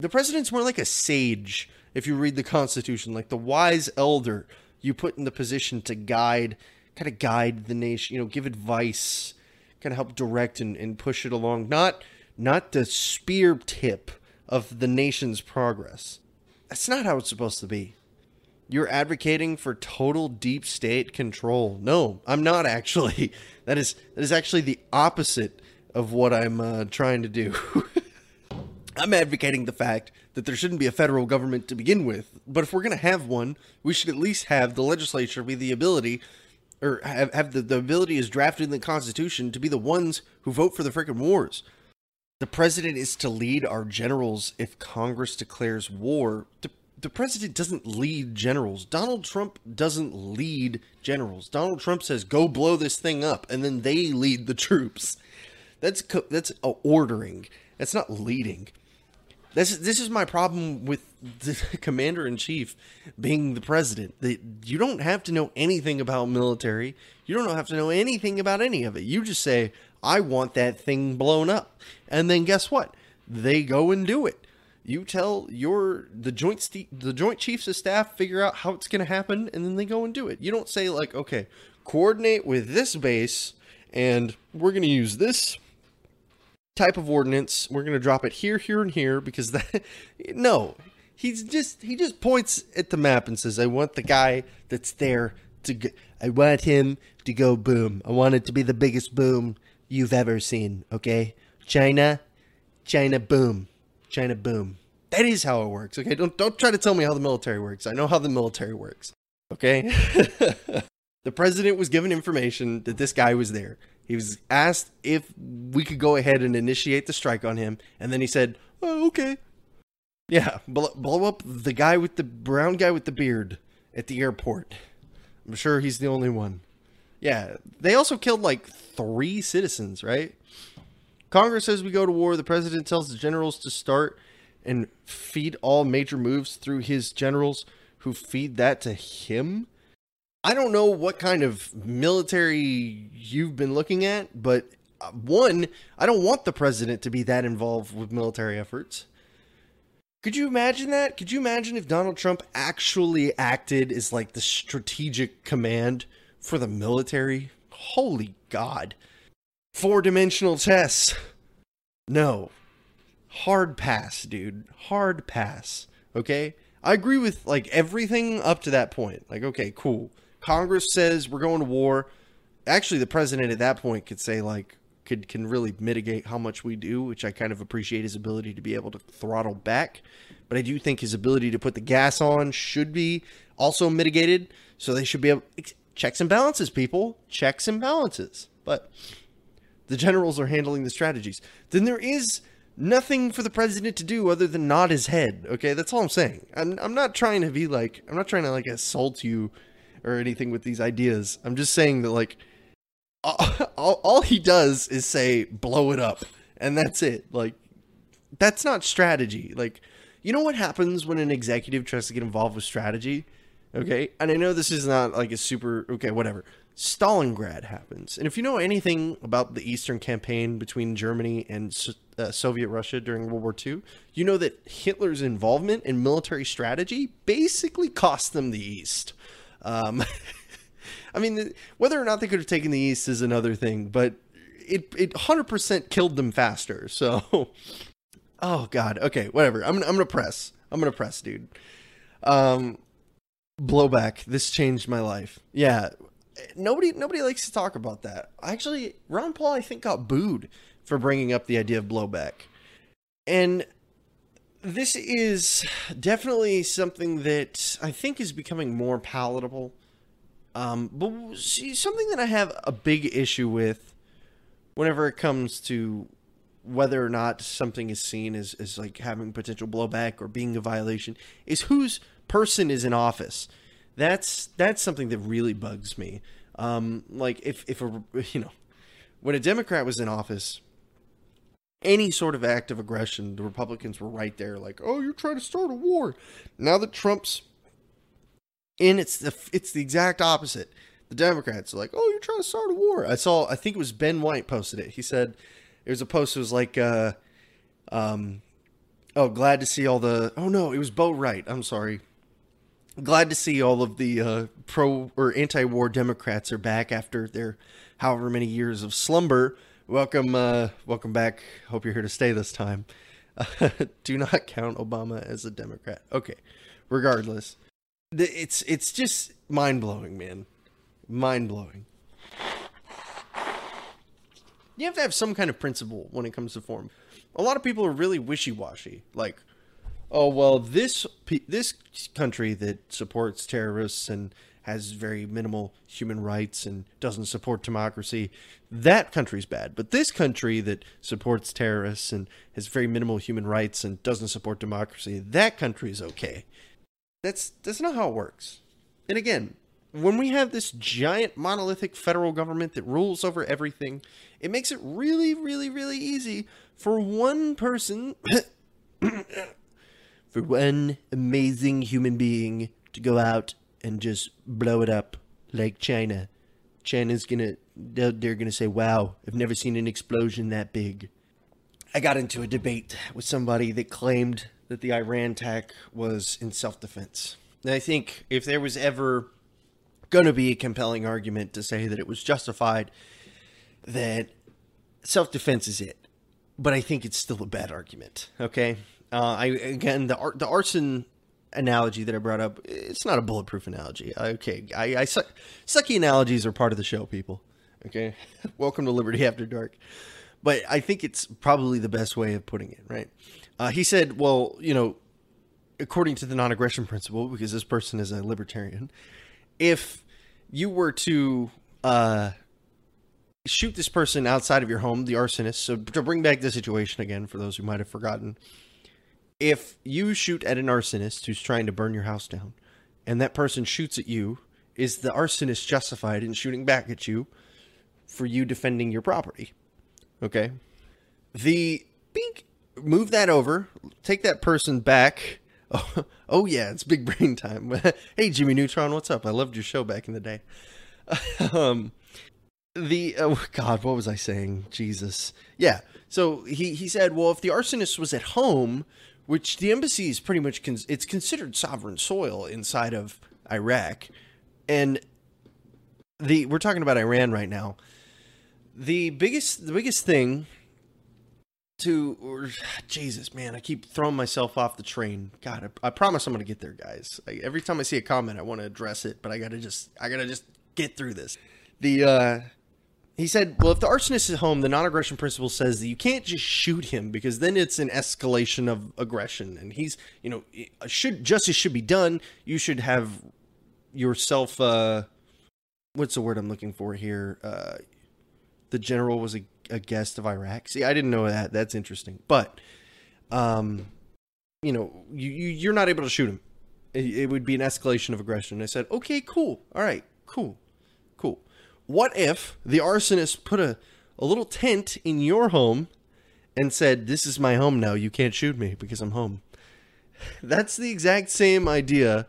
the president's more like a sage if you read the constitution like the wise elder you put in the position to guide kind of guide the nation, you know, give advice, kind of help direct and, and push it along. Not not the spear tip of the nation's progress. That's not how it's supposed to be. You're advocating for total deep state control. No, I'm not actually. That is that is actually the opposite of what I'm uh, trying to do. I'm advocating the fact that there shouldn't be a federal government to begin with, but if we're going to have one, we should at least have the legislature be the ability or have, have the, the ability as drafted in the Constitution to be the ones who vote for the freaking wars. The president is to lead our generals if Congress declares war. The, the president doesn't lead generals. Donald Trump doesn't lead generals. Donald Trump says, go blow this thing up, and then they lead the troops. That's, that's ordering. That's not leading. This is this is my problem with the commander in chief being the president. That you don't have to know anything about military. You don't have to know anything about any of it. You just say, "I want that thing blown up," and then guess what? They go and do it. You tell your the joint st- the joint chiefs of staff figure out how it's going to happen, and then they go and do it. You don't say like, "Okay, coordinate with this base, and we're going to use this type of ordinance. We're going to drop it here, here, and here because that. No, he's just he just points at the map and says, "I want the guy that's there to. Go, I want him to go boom. I want it to be the biggest boom you've ever seen. Okay, China, China boom, China boom. That is how it works. Okay, don't don't try to tell me how the military works. I know how the military works. Okay, the president was given information that this guy was there. He was asked if we could go ahead and initiate the strike on him, and then he said, "Oh, okay." Yeah, blow, blow up the guy with the brown guy with the beard at the airport. I'm sure he's the only one. Yeah, they also killed like three citizens, right? Congress says we go to war. The president tells the generals to start and feed all major moves through his generals who feed that to him. I don't know what kind of military you've been looking at, but uh, one, I don't want the president to be that involved with military efforts. Could you imagine that? Could you imagine if Donald Trump actually acted as like the strategic command for the military? Holy God. Four dimensional chess. No. Hard pass, dude. Hard pass. Okay? I agree with like everything up to that point. Like, okay, cool. Congress says we're going to war. Actually, the president at that point could say like could can really mitigate how much we do, which I kind of appreciate his ability to be able to throttle back. But I do think his ability to put the gas on should be also mitigated. So they should be able checks and balances, people. Checks and balances. But the generals are handling the strategies. Then there is nothing for the president to do other than nod his head. Okay, that's all I'm saying. I'm I'm not trying to be like I'm not trying to like assault you or anything with these ideas. I'm just saying that like all, all he does is say blow it up and that's it. Like that's not strategy. Like you know what happens when an executive tries to get involved with strategy? Okay? And i know this is not like a super okay whatever. Stalingrad happens. And if you know anything about the eastern campaign between germany and uh, soviet russia during world war ii you know that hitler's involvement in military strategy basically cost them the east um, I mean, whether or not they could have taken the East is another thing, but it it 100% killed them faster. So, oh god, okay, whatever. I'm I'm gonna press. I'm gonna press, dude. Um, blowback. This changed my life. Yeah, nobody nobody likes to talk about that. Actually, Ron Paul I think got booed for bringing up the idea of blowback, and this is definitely something that I think is becoming more palatable um, but see, something that I have a big issue with whenever it comes to whether or not something is seen as, as like having potential blowback or being a violation is whose person is in office. That's that's something that really bugs me. Um, like if if a you know when a Democrat was in office, any sort of act of aggression, the Republicans were right there, like, oh, you're trying to start a war. Now that Trump's and it's the it's the exact opposite. The Democrats are like, "Oh, you're trying to start a war." I saw. I think it was Ben White posted it. He said it was a post. It was like, uh, um, "Oh, glad to see all the." Oh no, it was Bo Wright. I'm sorry. Glad to see all of the uh, pro or anti-war Democrats are back after their however many years of slumber. Welcome, uh, welcome back. Hope you're here to stay this time. do not count Obama as a Democrat. Okay, regardless it's it's just mind blowing, man. Mind blowing. You have to have some kind of principle when it comes to form. A lot of people are really wishy washy. Like, oh well, this this country that supports terrorists and has very minimal human rights and doesn't support democracy, that country's bad. But this country that supports terrorists and has very minimal human rights and doesn't support democracy, that country is okay. That's that's not how it works. And again, when we have this giant monolithic federal government that rules over everything, it makes it really, really, really easy for one person, for one amazing human being to go out and just blow it up like China. China's gonna, they're, they're gonna say, wow, I've never seen an explosion that big. I got into a debate with somebody that claimed that the Iran attack was in self defense. And I think if there was ever going to be a compelling argument to say that it was justified, that self defense is it. But I think it's still a bad argument. Okay. Uh, I again the the arson analogy that I brought up. It's not a bulletproof analogy. Okay. I, I suck, sucky analogies are part of the show, people. Okay. Welcome to Liberty After Dark. But I think it's probably the best way of putting it, right? Uh, he said, well, you know, according to the non-aggression principle, because this person is a libertarian, if you were to uh, shoot this person outside of your home, the arsonist. So to bring back the situation again, for those who might have forgotten, if you shoot at an arsonist who's trying to burn your house down, and that person shoots at you, is the arsonist justified in shooting back at you for you defending your property? Okay. The bink move that over, take that person back. Oh, oh yeah, it's big brain time. hey Jimmy Neutron, what's up? I loved your show back in the day. um the oh god, what was I saying? Jesus. Yeah. So he he said, well, if the arsonist was at home, which the embassy is pretty much it's considered sovereign soil inside of Iraq, and the we're talking about Iran right now. The biggest the biggest thing to or, Jesus, man, I keep throwing myself off the train. God, I, I promise I'm gonna get there, guys. I, every time I see a comment, I want to address it, but I gotta just I gotta just get through this. The uh he said, well, if the arsonist is home, the non-aggression principle says that you can't just shoot him because then it's an escalation of aggression. And he's, you know, should justice should be done. You should have yourself. Uh, what's the word I'm looking for here? Uh, the general was a, a guest of Iraq. See, I didn't know that. That's interesting. But, um, you know, you, you you're not able to shoot him. It, it would be an escalation of aggression. I said, okay, cool, all right, cool what if the arsonist put a, a little tent in your home and said, This is my home now. You can't shoot me because I'm home? That's the exact same idea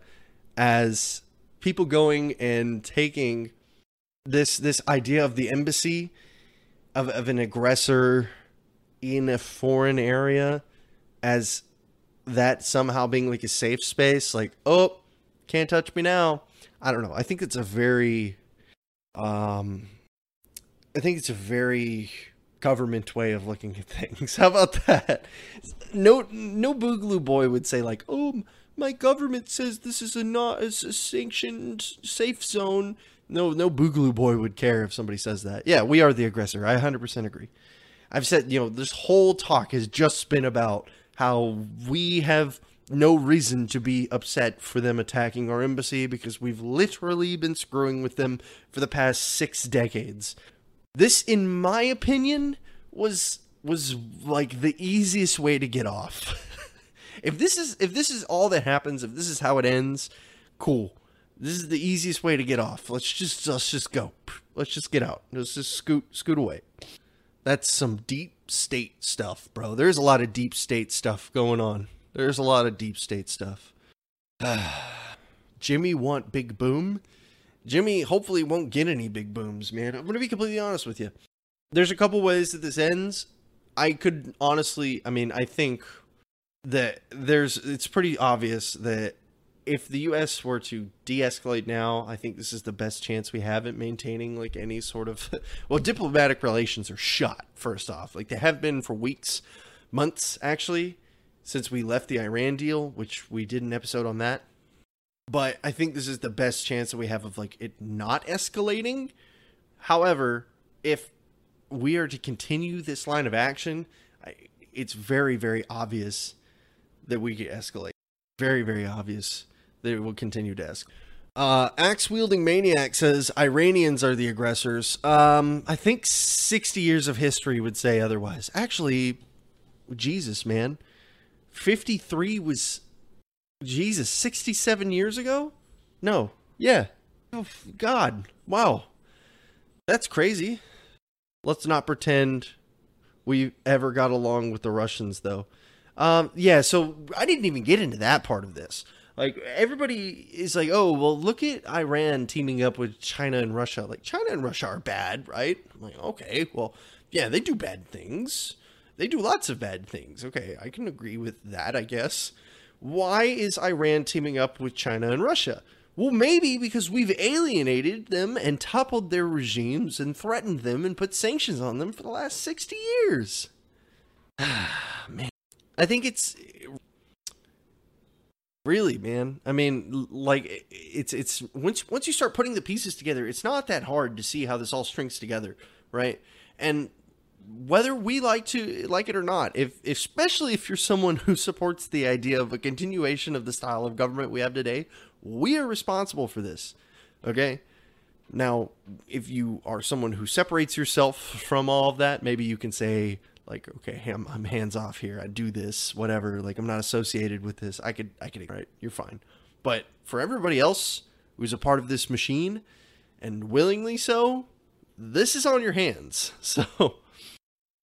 as people going and taking this this idea of the embassy of, of an aggressor in a foreign area as that somehow being like a safe space like oh can't touch me now i don't know i think it's a very um, I think it's a very government way of looking at things. How about that? No, no boogaloo boy would say like, "Oh, my government says this is a not a sanctioned safe zone." No, no boogaloo boy would care if somebody says that. Yeah, we are the aggressor. I 100% agree. I've said, you know, this whole talk has just been about how we have no reason to be upset for them attacking our embassy because we've literally been screwing with them for the past six decades. This, in my opinion, was was like the easiest way to get off. if this is if this is all that happens, if this is how it ends, cool. This is the easiest way to get off. Let's just let's just go. Let's just get out. Let's just scoot scoot away. That's some deep state stuff, bro. There's a lot of deep state stuff going on. There's a lot of deep state stuff. Jimmy want big boom? Jimmy hopefully won't get any big booms, man. I'm going to be completely honest with you. There's a couple ways that this ends. I could honestly, I mean, I think that there's it's pretty obvious that if the US were to de-escalate now, I think this is the best chance we have at maintaining like any sort of well, diplomatic relations are shot first off. Like they have been for weeks, months actually since we left the Iran deal, which we did an episode on that. But I think this is the best chance that we have of like it not escalating. However, if we are to continue this line of action, I, it's very very obvious that we could escalate. Very very obvious that it will continue to escalate. Uh, axe wielding maniac says Iranians are the aggressors. Um, I think 60 years of history would say otherwise. Actually, Jesus, man. 53 was Jesus, 67 years ago? No. Yeah. Oh god. Wow. That's crazy. Let's not pretend we ever got along with the Russians though. Um yeah, so I didn't even get into that part of this. Like everybody is like, "Oh, well look at Iran teaming up with China and Russia." Like China and Russia are bad, right? I'm like, "Okay, well, yeah, they do bad things." They do lots of bad things. Okay, I can agree with that, I guess. Why is Iran teaming up with China and Russia? Well, maybe because we've alienated them and toppled their regimes and threatened them and put sanctions on them for the last 60 years. man. I think it's really, man. I mean, like it's it's once once you start putting the pieces together, it's not that hard to see how this all strings together, right? And whether we like to like it or not, if especially if you're someone who supports the idea of a continuation of the style of government we have today, we are responsible for this. Okay? Now, if you are someone who separates yourself from all of that, maybe you can say like, okay, I'm, I'm hands off here. I do this, whatever. Like I'm not associated with this. I could, I could, right? You're fine. But for everybody else who's a part of this machine, and willingly so, this is on your hands. So,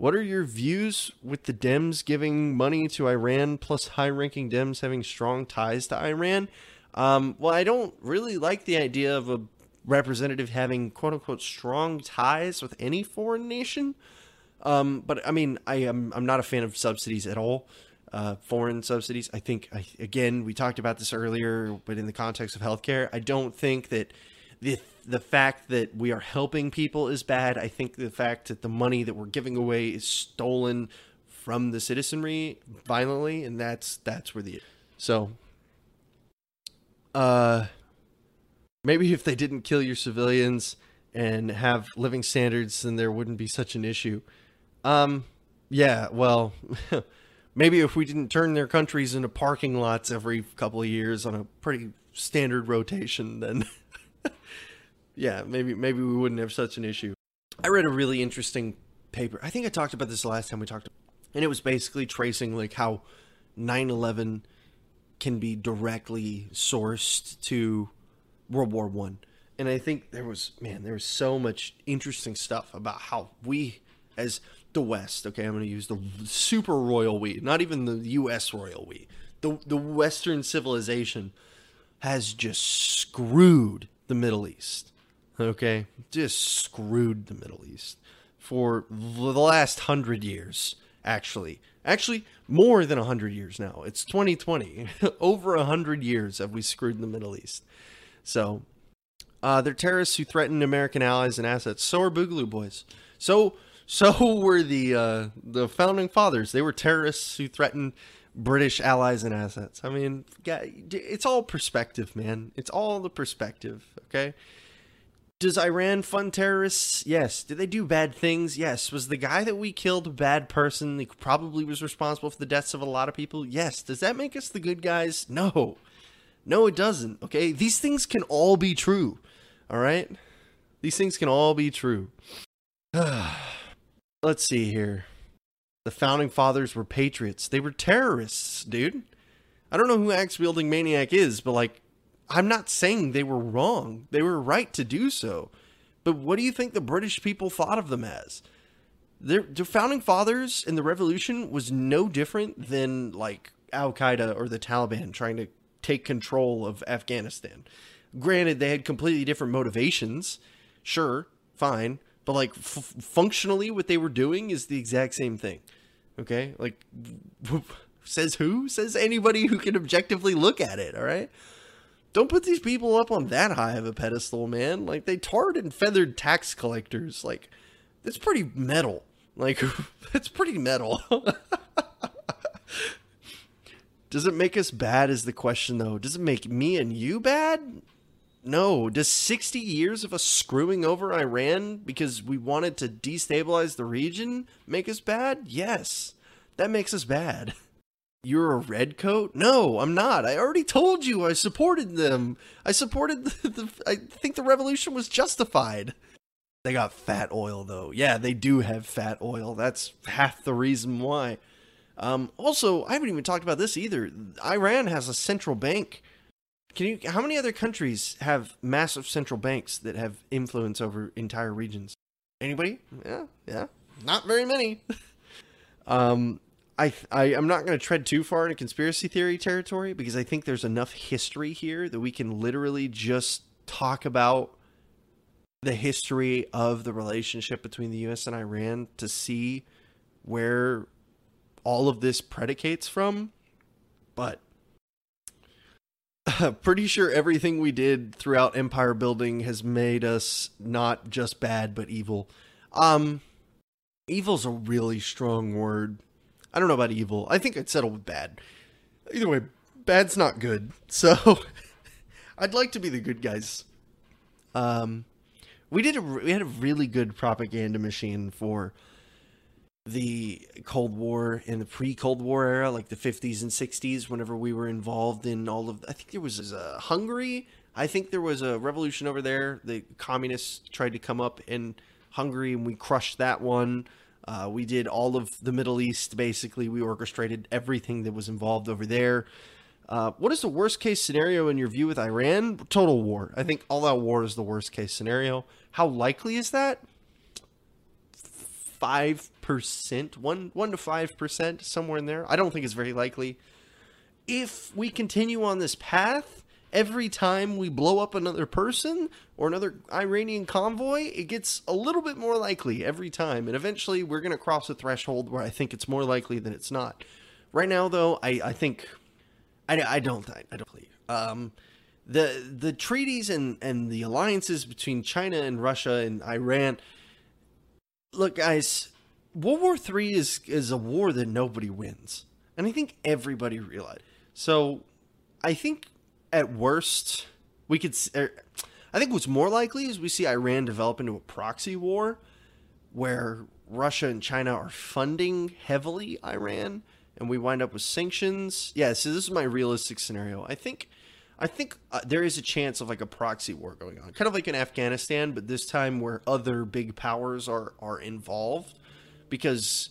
what are your views with the Dems giving money to Iran, plus high-ranking Dems having strong ties to Iran? Um, well, I don't really like the idea of a representative having quote unquote strong ties with any foreign nation. Um, but I mean, I am I'm not a fan of subsidies at all. Uh, foreign subsidies. I think I, again we talked about this earlier, but in the context of healthcare, I don't think that the the fact that we are helping people is bad. I think the fact that the money that we're giving away is stolen from the citizenry violently, and that's that's where the so. Uh, maybe if they didn't kill your civilians and have living standards, then there wouldn't be such an issue. Um, yeah, well, maybe if we didn't turn their countries into parking lots every couple of years on a pretty standard rotation, then yeah, maybe maybe we wouldn't have such an issue. I read a really interesting paper. I think I talked about this last time we talked, and it was basically tracing like how 9/11 can be directly sourced to World War One. And I think there was man, there was so much interesting stuff about how we as the West, okay, I'm going to use the super royal we, not even the US royal we. The the western civilization has just screwed the Middle East. Okay? Just screwed the Middle East for the last 100 years, actually. Actually, more than 100 years now. It's 2020. Over a 100 years have we screwed the Middle East. So, uh, they're terrorists who threatened American allies and assets. So are Boogaloo Boys. So so were the uh, the founding fathers. They were terrorists who threatened British allies and assets. I mean, it's all perspective, man. It's all the perspective. Okay. Does Iran fund terrorists? Yes. Did they do bad things? Yes. Was the guy that we killed a bad person? He probably was responsible for the deaths of a lot of people. Yes. Does that make us the good guys? No. No, it doesn't. Okay. These things can all be true. All right. These things can all be true. Let's see here. The founding fathers were patriots. They were terrorists, dude. I don't know who axe wielding maniac is, but like, I'm not saying they were wrong. They were right to do so. But what do you think the British people thought of them as? Their, their founding fathers in the revolution was no different than like Al Qaeda or the Taliban trying to take control of Afghanistan. Granted, they had completely different motivations. Sure, fine but like f- functionally what they were doing is the exact same thing okay like says who says anybody who can objectively look at it all right don't put these people up on that high of a pedestal man like they tarred and feathered tax collectors like that's pretty metal like that's pretty metal does it make us bad is the question though does it make me and you bad no. Does 60 years of us screwing over Iran because we wanted to destabilize the region make us bad? Yes. That makes us bad. You're a redcoat? No, I'm not. I already told you I supported them. I supported the, the I think the revolution was justified. They got fat oil though. Yeah, they do have fat oil. That's half the reason why. Um, also, I haven't even talked about this either. Iran has a central bank can you? How many other countries have massive central banks that have influence over entire regions? Anybody? Yeah, yeah, not very many. um, I, I I'm not going to tread too far into conspiracy theory territory because I think there's enough history here that we can literally just talk about the history of the relationship between the U.S. and Iran to see where all of this predicates from. But pretty sure everything we did throughout empire building has made us not just bad but evil. Um evil's a really strong word. I don't know about evil. I think I'd settle with bad. Either way, bad's not good. So I'd like to be the good guys. Um we did a we had a really good propaganda machine for the Cold War and the pre-Cold War era, like the 50s and 60s, whenever we were involved in all of. I think there was uh, Hungary. I think there was a revolution over there. The communists tried to come up in Hungary, and we crushed that one. Uh, we did all of the Middle East. Basically, we orchestrated everything that was involved over there. Uh, what is the worst case scenario in your view with Iran? Total war. I think all out war is the worst case scenario. How likely is that? Five percent, one one to five percent, somewhere in there. I don't think it's very likely. If we continue on this path, every time we blow up another person or another Iranian convoy, it gets a little bit more likely every time, and eventually we're going to cross a threshold where I think it's more likely than it's not. Right now, though, I, I think I, I don't I, I don't believe um, the the treaties and and the alliances between China and Russia and Iran. Look, guys, World War Three is is a war that nobody wins, and I think everybody realized. So, I think at worst we could. Er, I think what's more likely is we see Iran develop into a proxy war, where Russia and China are funding heavily Iran, and we wind up with sanctions. Yeah, so this is my realistic scenario. I think. I think uh, there is a chance of like a proxy war going on, kind of like in Afghanistan, but this time where other big powers are are involved because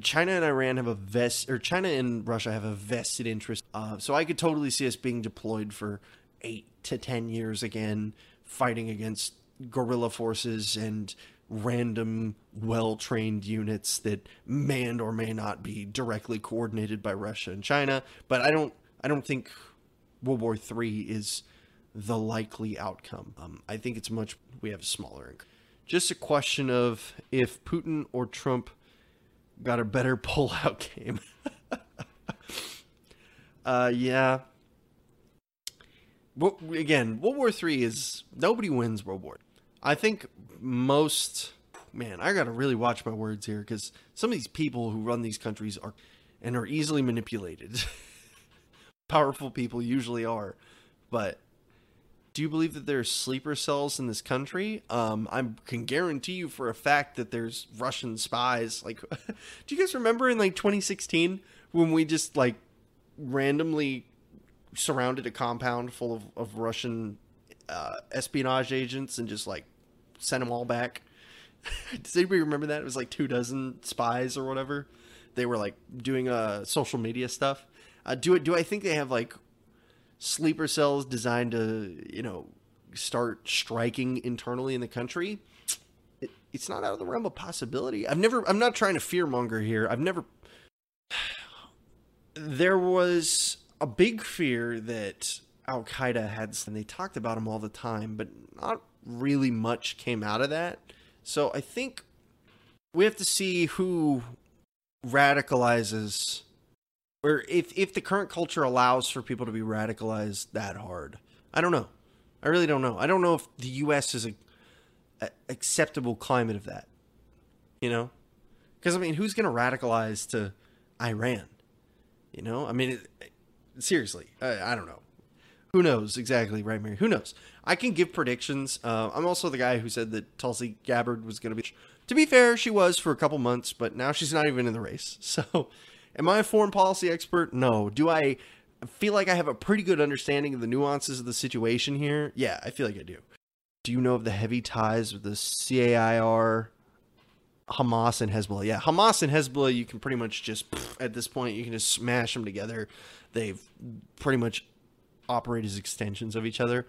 China and Iran have a vest, or China and Russia have a vested interest. Uh, so I could totally see us being deployed for eight to ten years again, fighting against guerrilla forces and random, well trained units that may or may not be directly coordinated by Russia and China. But I don't, I don't think World War Three is the likely outcome. Um, I think it's much. We have a smaller just a question of if Putin or Trump got a better pullout game. uh, yeah. Well, again, World War Three is nobody wins World War. I think most man, I gotta really watch my words here because some of these people who run these countries are and are easily manipulated. Powerful people usually are, but do you believe that there's sleeper cells in this country? Um, I can guarantee you for a fact that there's Russian spies. Like, do you guys remember in like 2016 when we just like randomly surrounded a compound full of, of Russian uh, espionage agents and just like sent them all back? Does anybody remember that? It was like two dozen spies or whatever. They were like doing uh, social media stuff. Uh, do it? Do I think they have like sleeper cells designed to, you know, start striking internally in the country, it, it's not out of the realm of possibility. I've never, I'm not trying to fearmonger here. I've never, there was a big fear that Al Qaeda had, and they talked about them all the time, but not really much came out of that. So I think we have to see who radicalizes where if if the current culture allows for people to be radicalized that hard. I don't know. I really don't know. I don't know if the U.S. is a, a acceptable climate of that. You know, because I mean, who's going to radicalize to Iran? You know, I mean, it, seriously, I, I, don't know. Who knows exactly, right, Mary? Who knows? I can give predictions. Uh, I'm also the guy who said that Tulsi Gabbard was going to be. To be fair, she was for a couple months, but now she's not even in the race. So Am I a foreign policy expert? No. Do I feel like I have a pretty good understanding of the nuances of the situation here? Yeah, I feel like I do. Do you know of the heavy ties with the CAIR, Hamas, and Hezbollah? Yeah, Hamas and Hezbollah, you can pretty much just, at this point, you can just smash them together. They've pretty much operate as extensions of each other.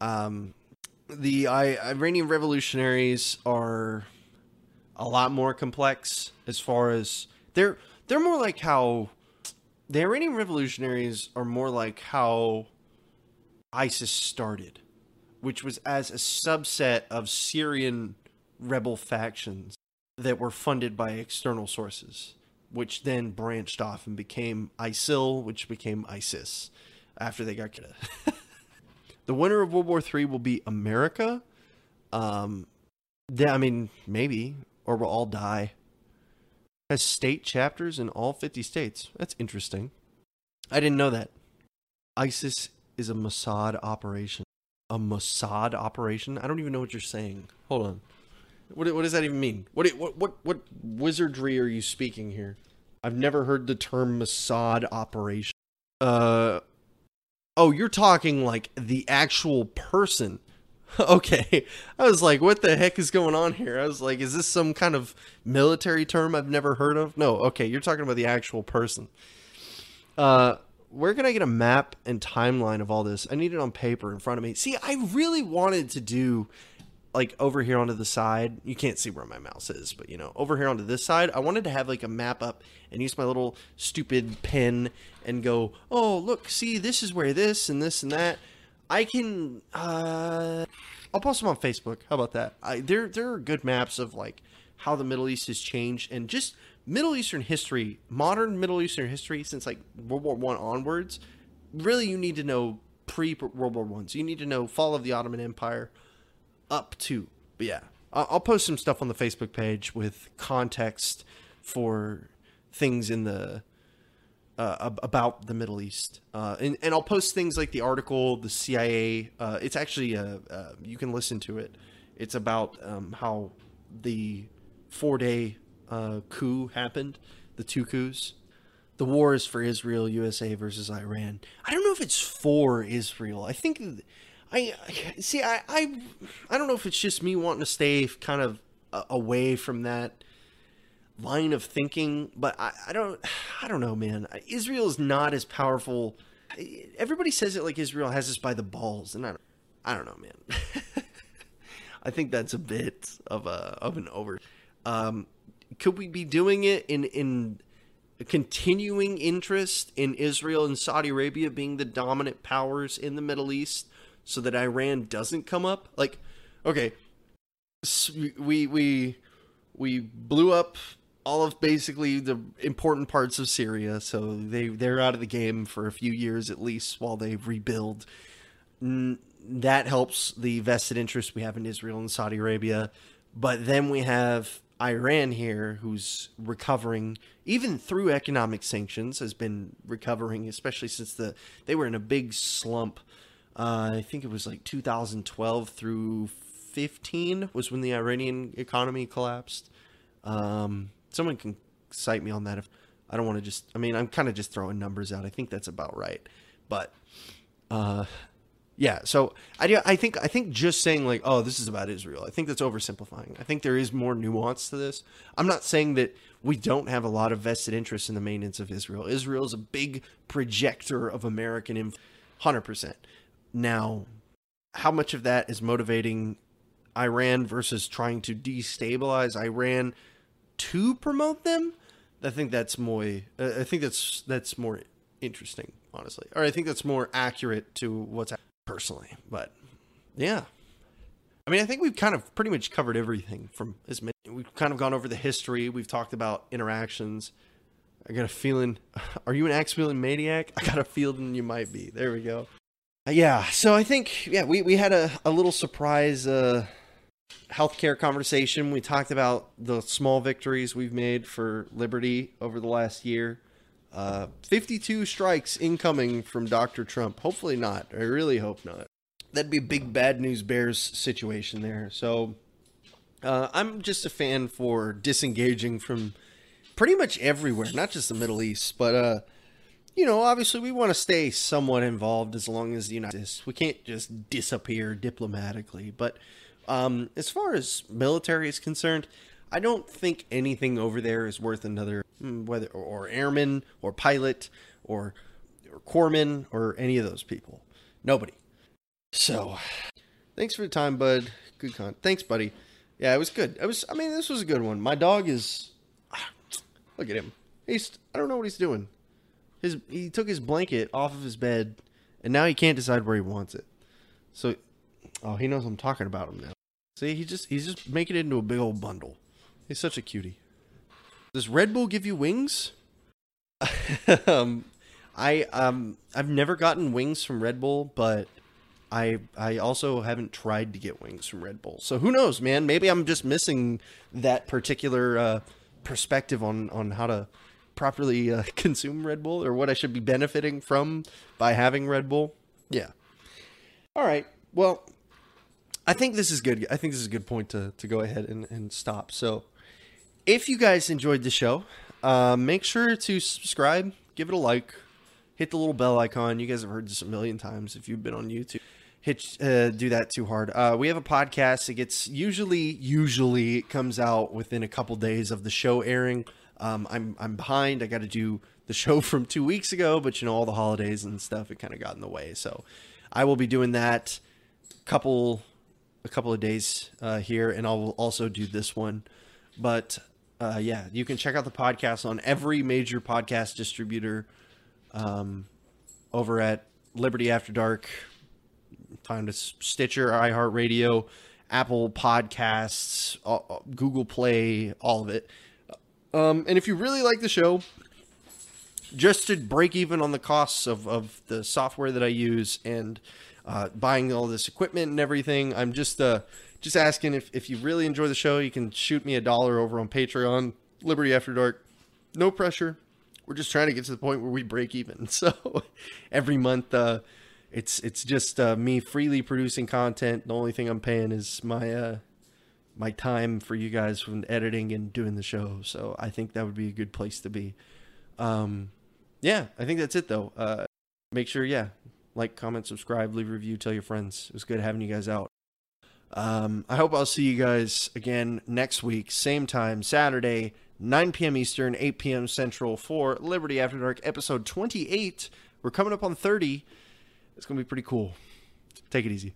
Um, the I, Iranian revolutionaries are a lot more complex as far as they're they're more like how the Iranian revolutionaries are more like how ISIS started, which was as a subset of Syrian rebel factions that were funded by external sources, which then branched off and became ISIL, which became ISIS after they got killed. the winner of World War III will be America. Um, I mean, maybe, or we'll all die has state chapters in all 50 states. That's interesting. I didn't know that. ISIS is a Mossad operation. A Mossad operation? I don't even know what you're saying. Hold on. What what does that even mean? What what what what wizardry are you speaking here? I've never heard the term Mossad operation. Uh Oh, you're talking like the actual person. okay. I was like, what the heck is going on here? I was like, is this some kind of military term I've never heard of? No, okay, you're talking about the actual person. Uh where can I get a map and timeline of all this? I need it on paper in front of me. See, I really wanted to do like over here onto the side. You can't see where my mouse is, but you know, over here onto this side, I wanted to have like a map up and use my little stupid pen and go, "Oh, look, see, this is where this and this and that." I can uh I'll post them on Facebook. How about that? I, there there are good maps of like how the Middle East has changed and just Middle Eastern history, modern Middle Eastern history since like World War One onwards. Really, you need to know pre World War One. So you need to know fall of the Ottoman Empire up to. But yeah, I'll post some stuff on the Facebook page with context for things in the uh, about the Middle East, uh, and and I'll post things like the article, the CIA. Uh, it's actually uh, uh, you can listen to it. It's about um, how the four day uh, coup happened, the two coups. The war is for Israel, USA versus Iran. I don't know if it's for Israel. I think I see. I I I don't know if it's just me wanting to stay kind of away from that line of thinking, but I, I don't I don't know, man. Israel is not as powerful. Everybody says it like Israel has us by the balls, and I don't, I don't know, man. I think that's a bit of a of an over. Um, could we be doing it in in continuing interest in Israel and Saudi Arabia being the dominant powers in the Middle East, so that Iran doesn't come up? Like, okay, we we we blew up all of basically the important parts of Syria. So they they're out of the game for a few years at least while they rebuild. that helps the vested interest we have in Israel and Saudi Arabia. But then we have Iran here, who's recovering even through economic sanctions, has been recovering, especially since the they were in a big slump. Uh, I think it was like 2012 through 15 was when the Iranian economy collapsed. Um, someone can cite me on that if I don't want to just I mean I'm kind of just throwing numbers out. I think that's about right. But uh yeah, so I I think I think just saying like oh this is about Israel. I think that's oversimplifying. I think there is more nuance to this. I'm not saying that we don't have a lot of vested interest in the maintenance of Israel. Israel is a big projector of American influence, 100%. Now, how much of that is motivating Iran versus trying to destabilize Iran to promote them, I think that's more. I think that's that's more interesting, honestly, or I think that's more accurate to what's happening personally. But yeah, I mean, I think we've kind of pretty much covered everything from as many. We've kind of gone over the history. We've talked about interactions. I got a feeling. Are you an axe wielding maniac? I got a feeling you might be. There we go. Uh, yeah. So I think yeah we we had a a little surprise. Uh, healthcare conversation. We talked about the small victories we've made for liberty over the last year. Uh, 52 strikes incoming from Dr. Trump. Hopefully not. I really hope not. That'd be a big bad news bears situation there. So uh, I'm just a fan for disengaging from pretty much everywhere, not just the Middle East, but uh, you know, obviously we want to stay somewhat involved as long as the United States. We can't just disappear diplomatically, but um, as far as military is concerned, I don't think anything over there is worth another hmm, whether or airman or pilot or or corpsman or any of those people. Nobody. So, thanks for the time, bud. Good con. Thanks, buddy. Yeah, it was good. It was. I mean, this was a good one. My dog is. Look at him. He's. I don't know what he's doing. His. He took his blanket off of his bed, and now he can't decide where he wants it. So, oh, he knows I'm talking about him now. See, he just he's just making it into a big old bundle. He's such a cutie. Does Red Bull give you wings? um, I um I've never gotten wings from Red Bull, but I I also haven't tried to get wings from Red Bull. So who knows, man? Maybe I'm just missing that particular uh, perspective on on how to properly uh, consume Red Bull or what I should be benefiting from by having Red Bull. Yeah. All right. Well, I think this is good. I think this is a good point to, to go ahead and, and stop. So, if you guys enjoyed the show, uh, make sure to subscribe, give it a like, hit the little bell icon. You guys have heard this a million times if you've been on YouTube. Hit uh, do that too hard. Uh, we have a podcast. It gets usually usually comes out within a couple days of the show airing. Um, I'm I'm behind. I got to do the show from two weeks ago, but you know all the holidays and stuff. It kind of got in the way. So I will be doing that couple a couple of days uh, here, and I'll also do this one. But uh, yeah, you can check out the podcast on every major podcast distributor um, over at Liberty After Dark. Find us Stitcher, iHeartRadio, Apple Podcasts, Google Play, all of it. Um, and if you really like the show, just to break even on the costs of, of the software that I use and uh, buying all this equipment and everything, I'm just uh, just asking if, if you really enjoy the show, you can shoot me a dollar over on Patreon, Liberty After Dark. No pressure. We're just trying to get to the point where we break even. So every month, uh, it's it's just uh, me freely producing content. The only thing I'm paying is my uh, my time for you guys from editing and doing the show. So I think that would be a good place to be. Um, yeah, I think that's it though. Uh, make sure, yeah, like, comment, subscribe, leave a review, tell your friends. It was good having you guys out. Um, I hope I'll see you guys again next week, same time, Saturday, 9 p.m. Eastern, 8 p.m. Central for Liberty After Dark, episode 28. We're coming up on 30. It's going to be pretty cool. Take it easy.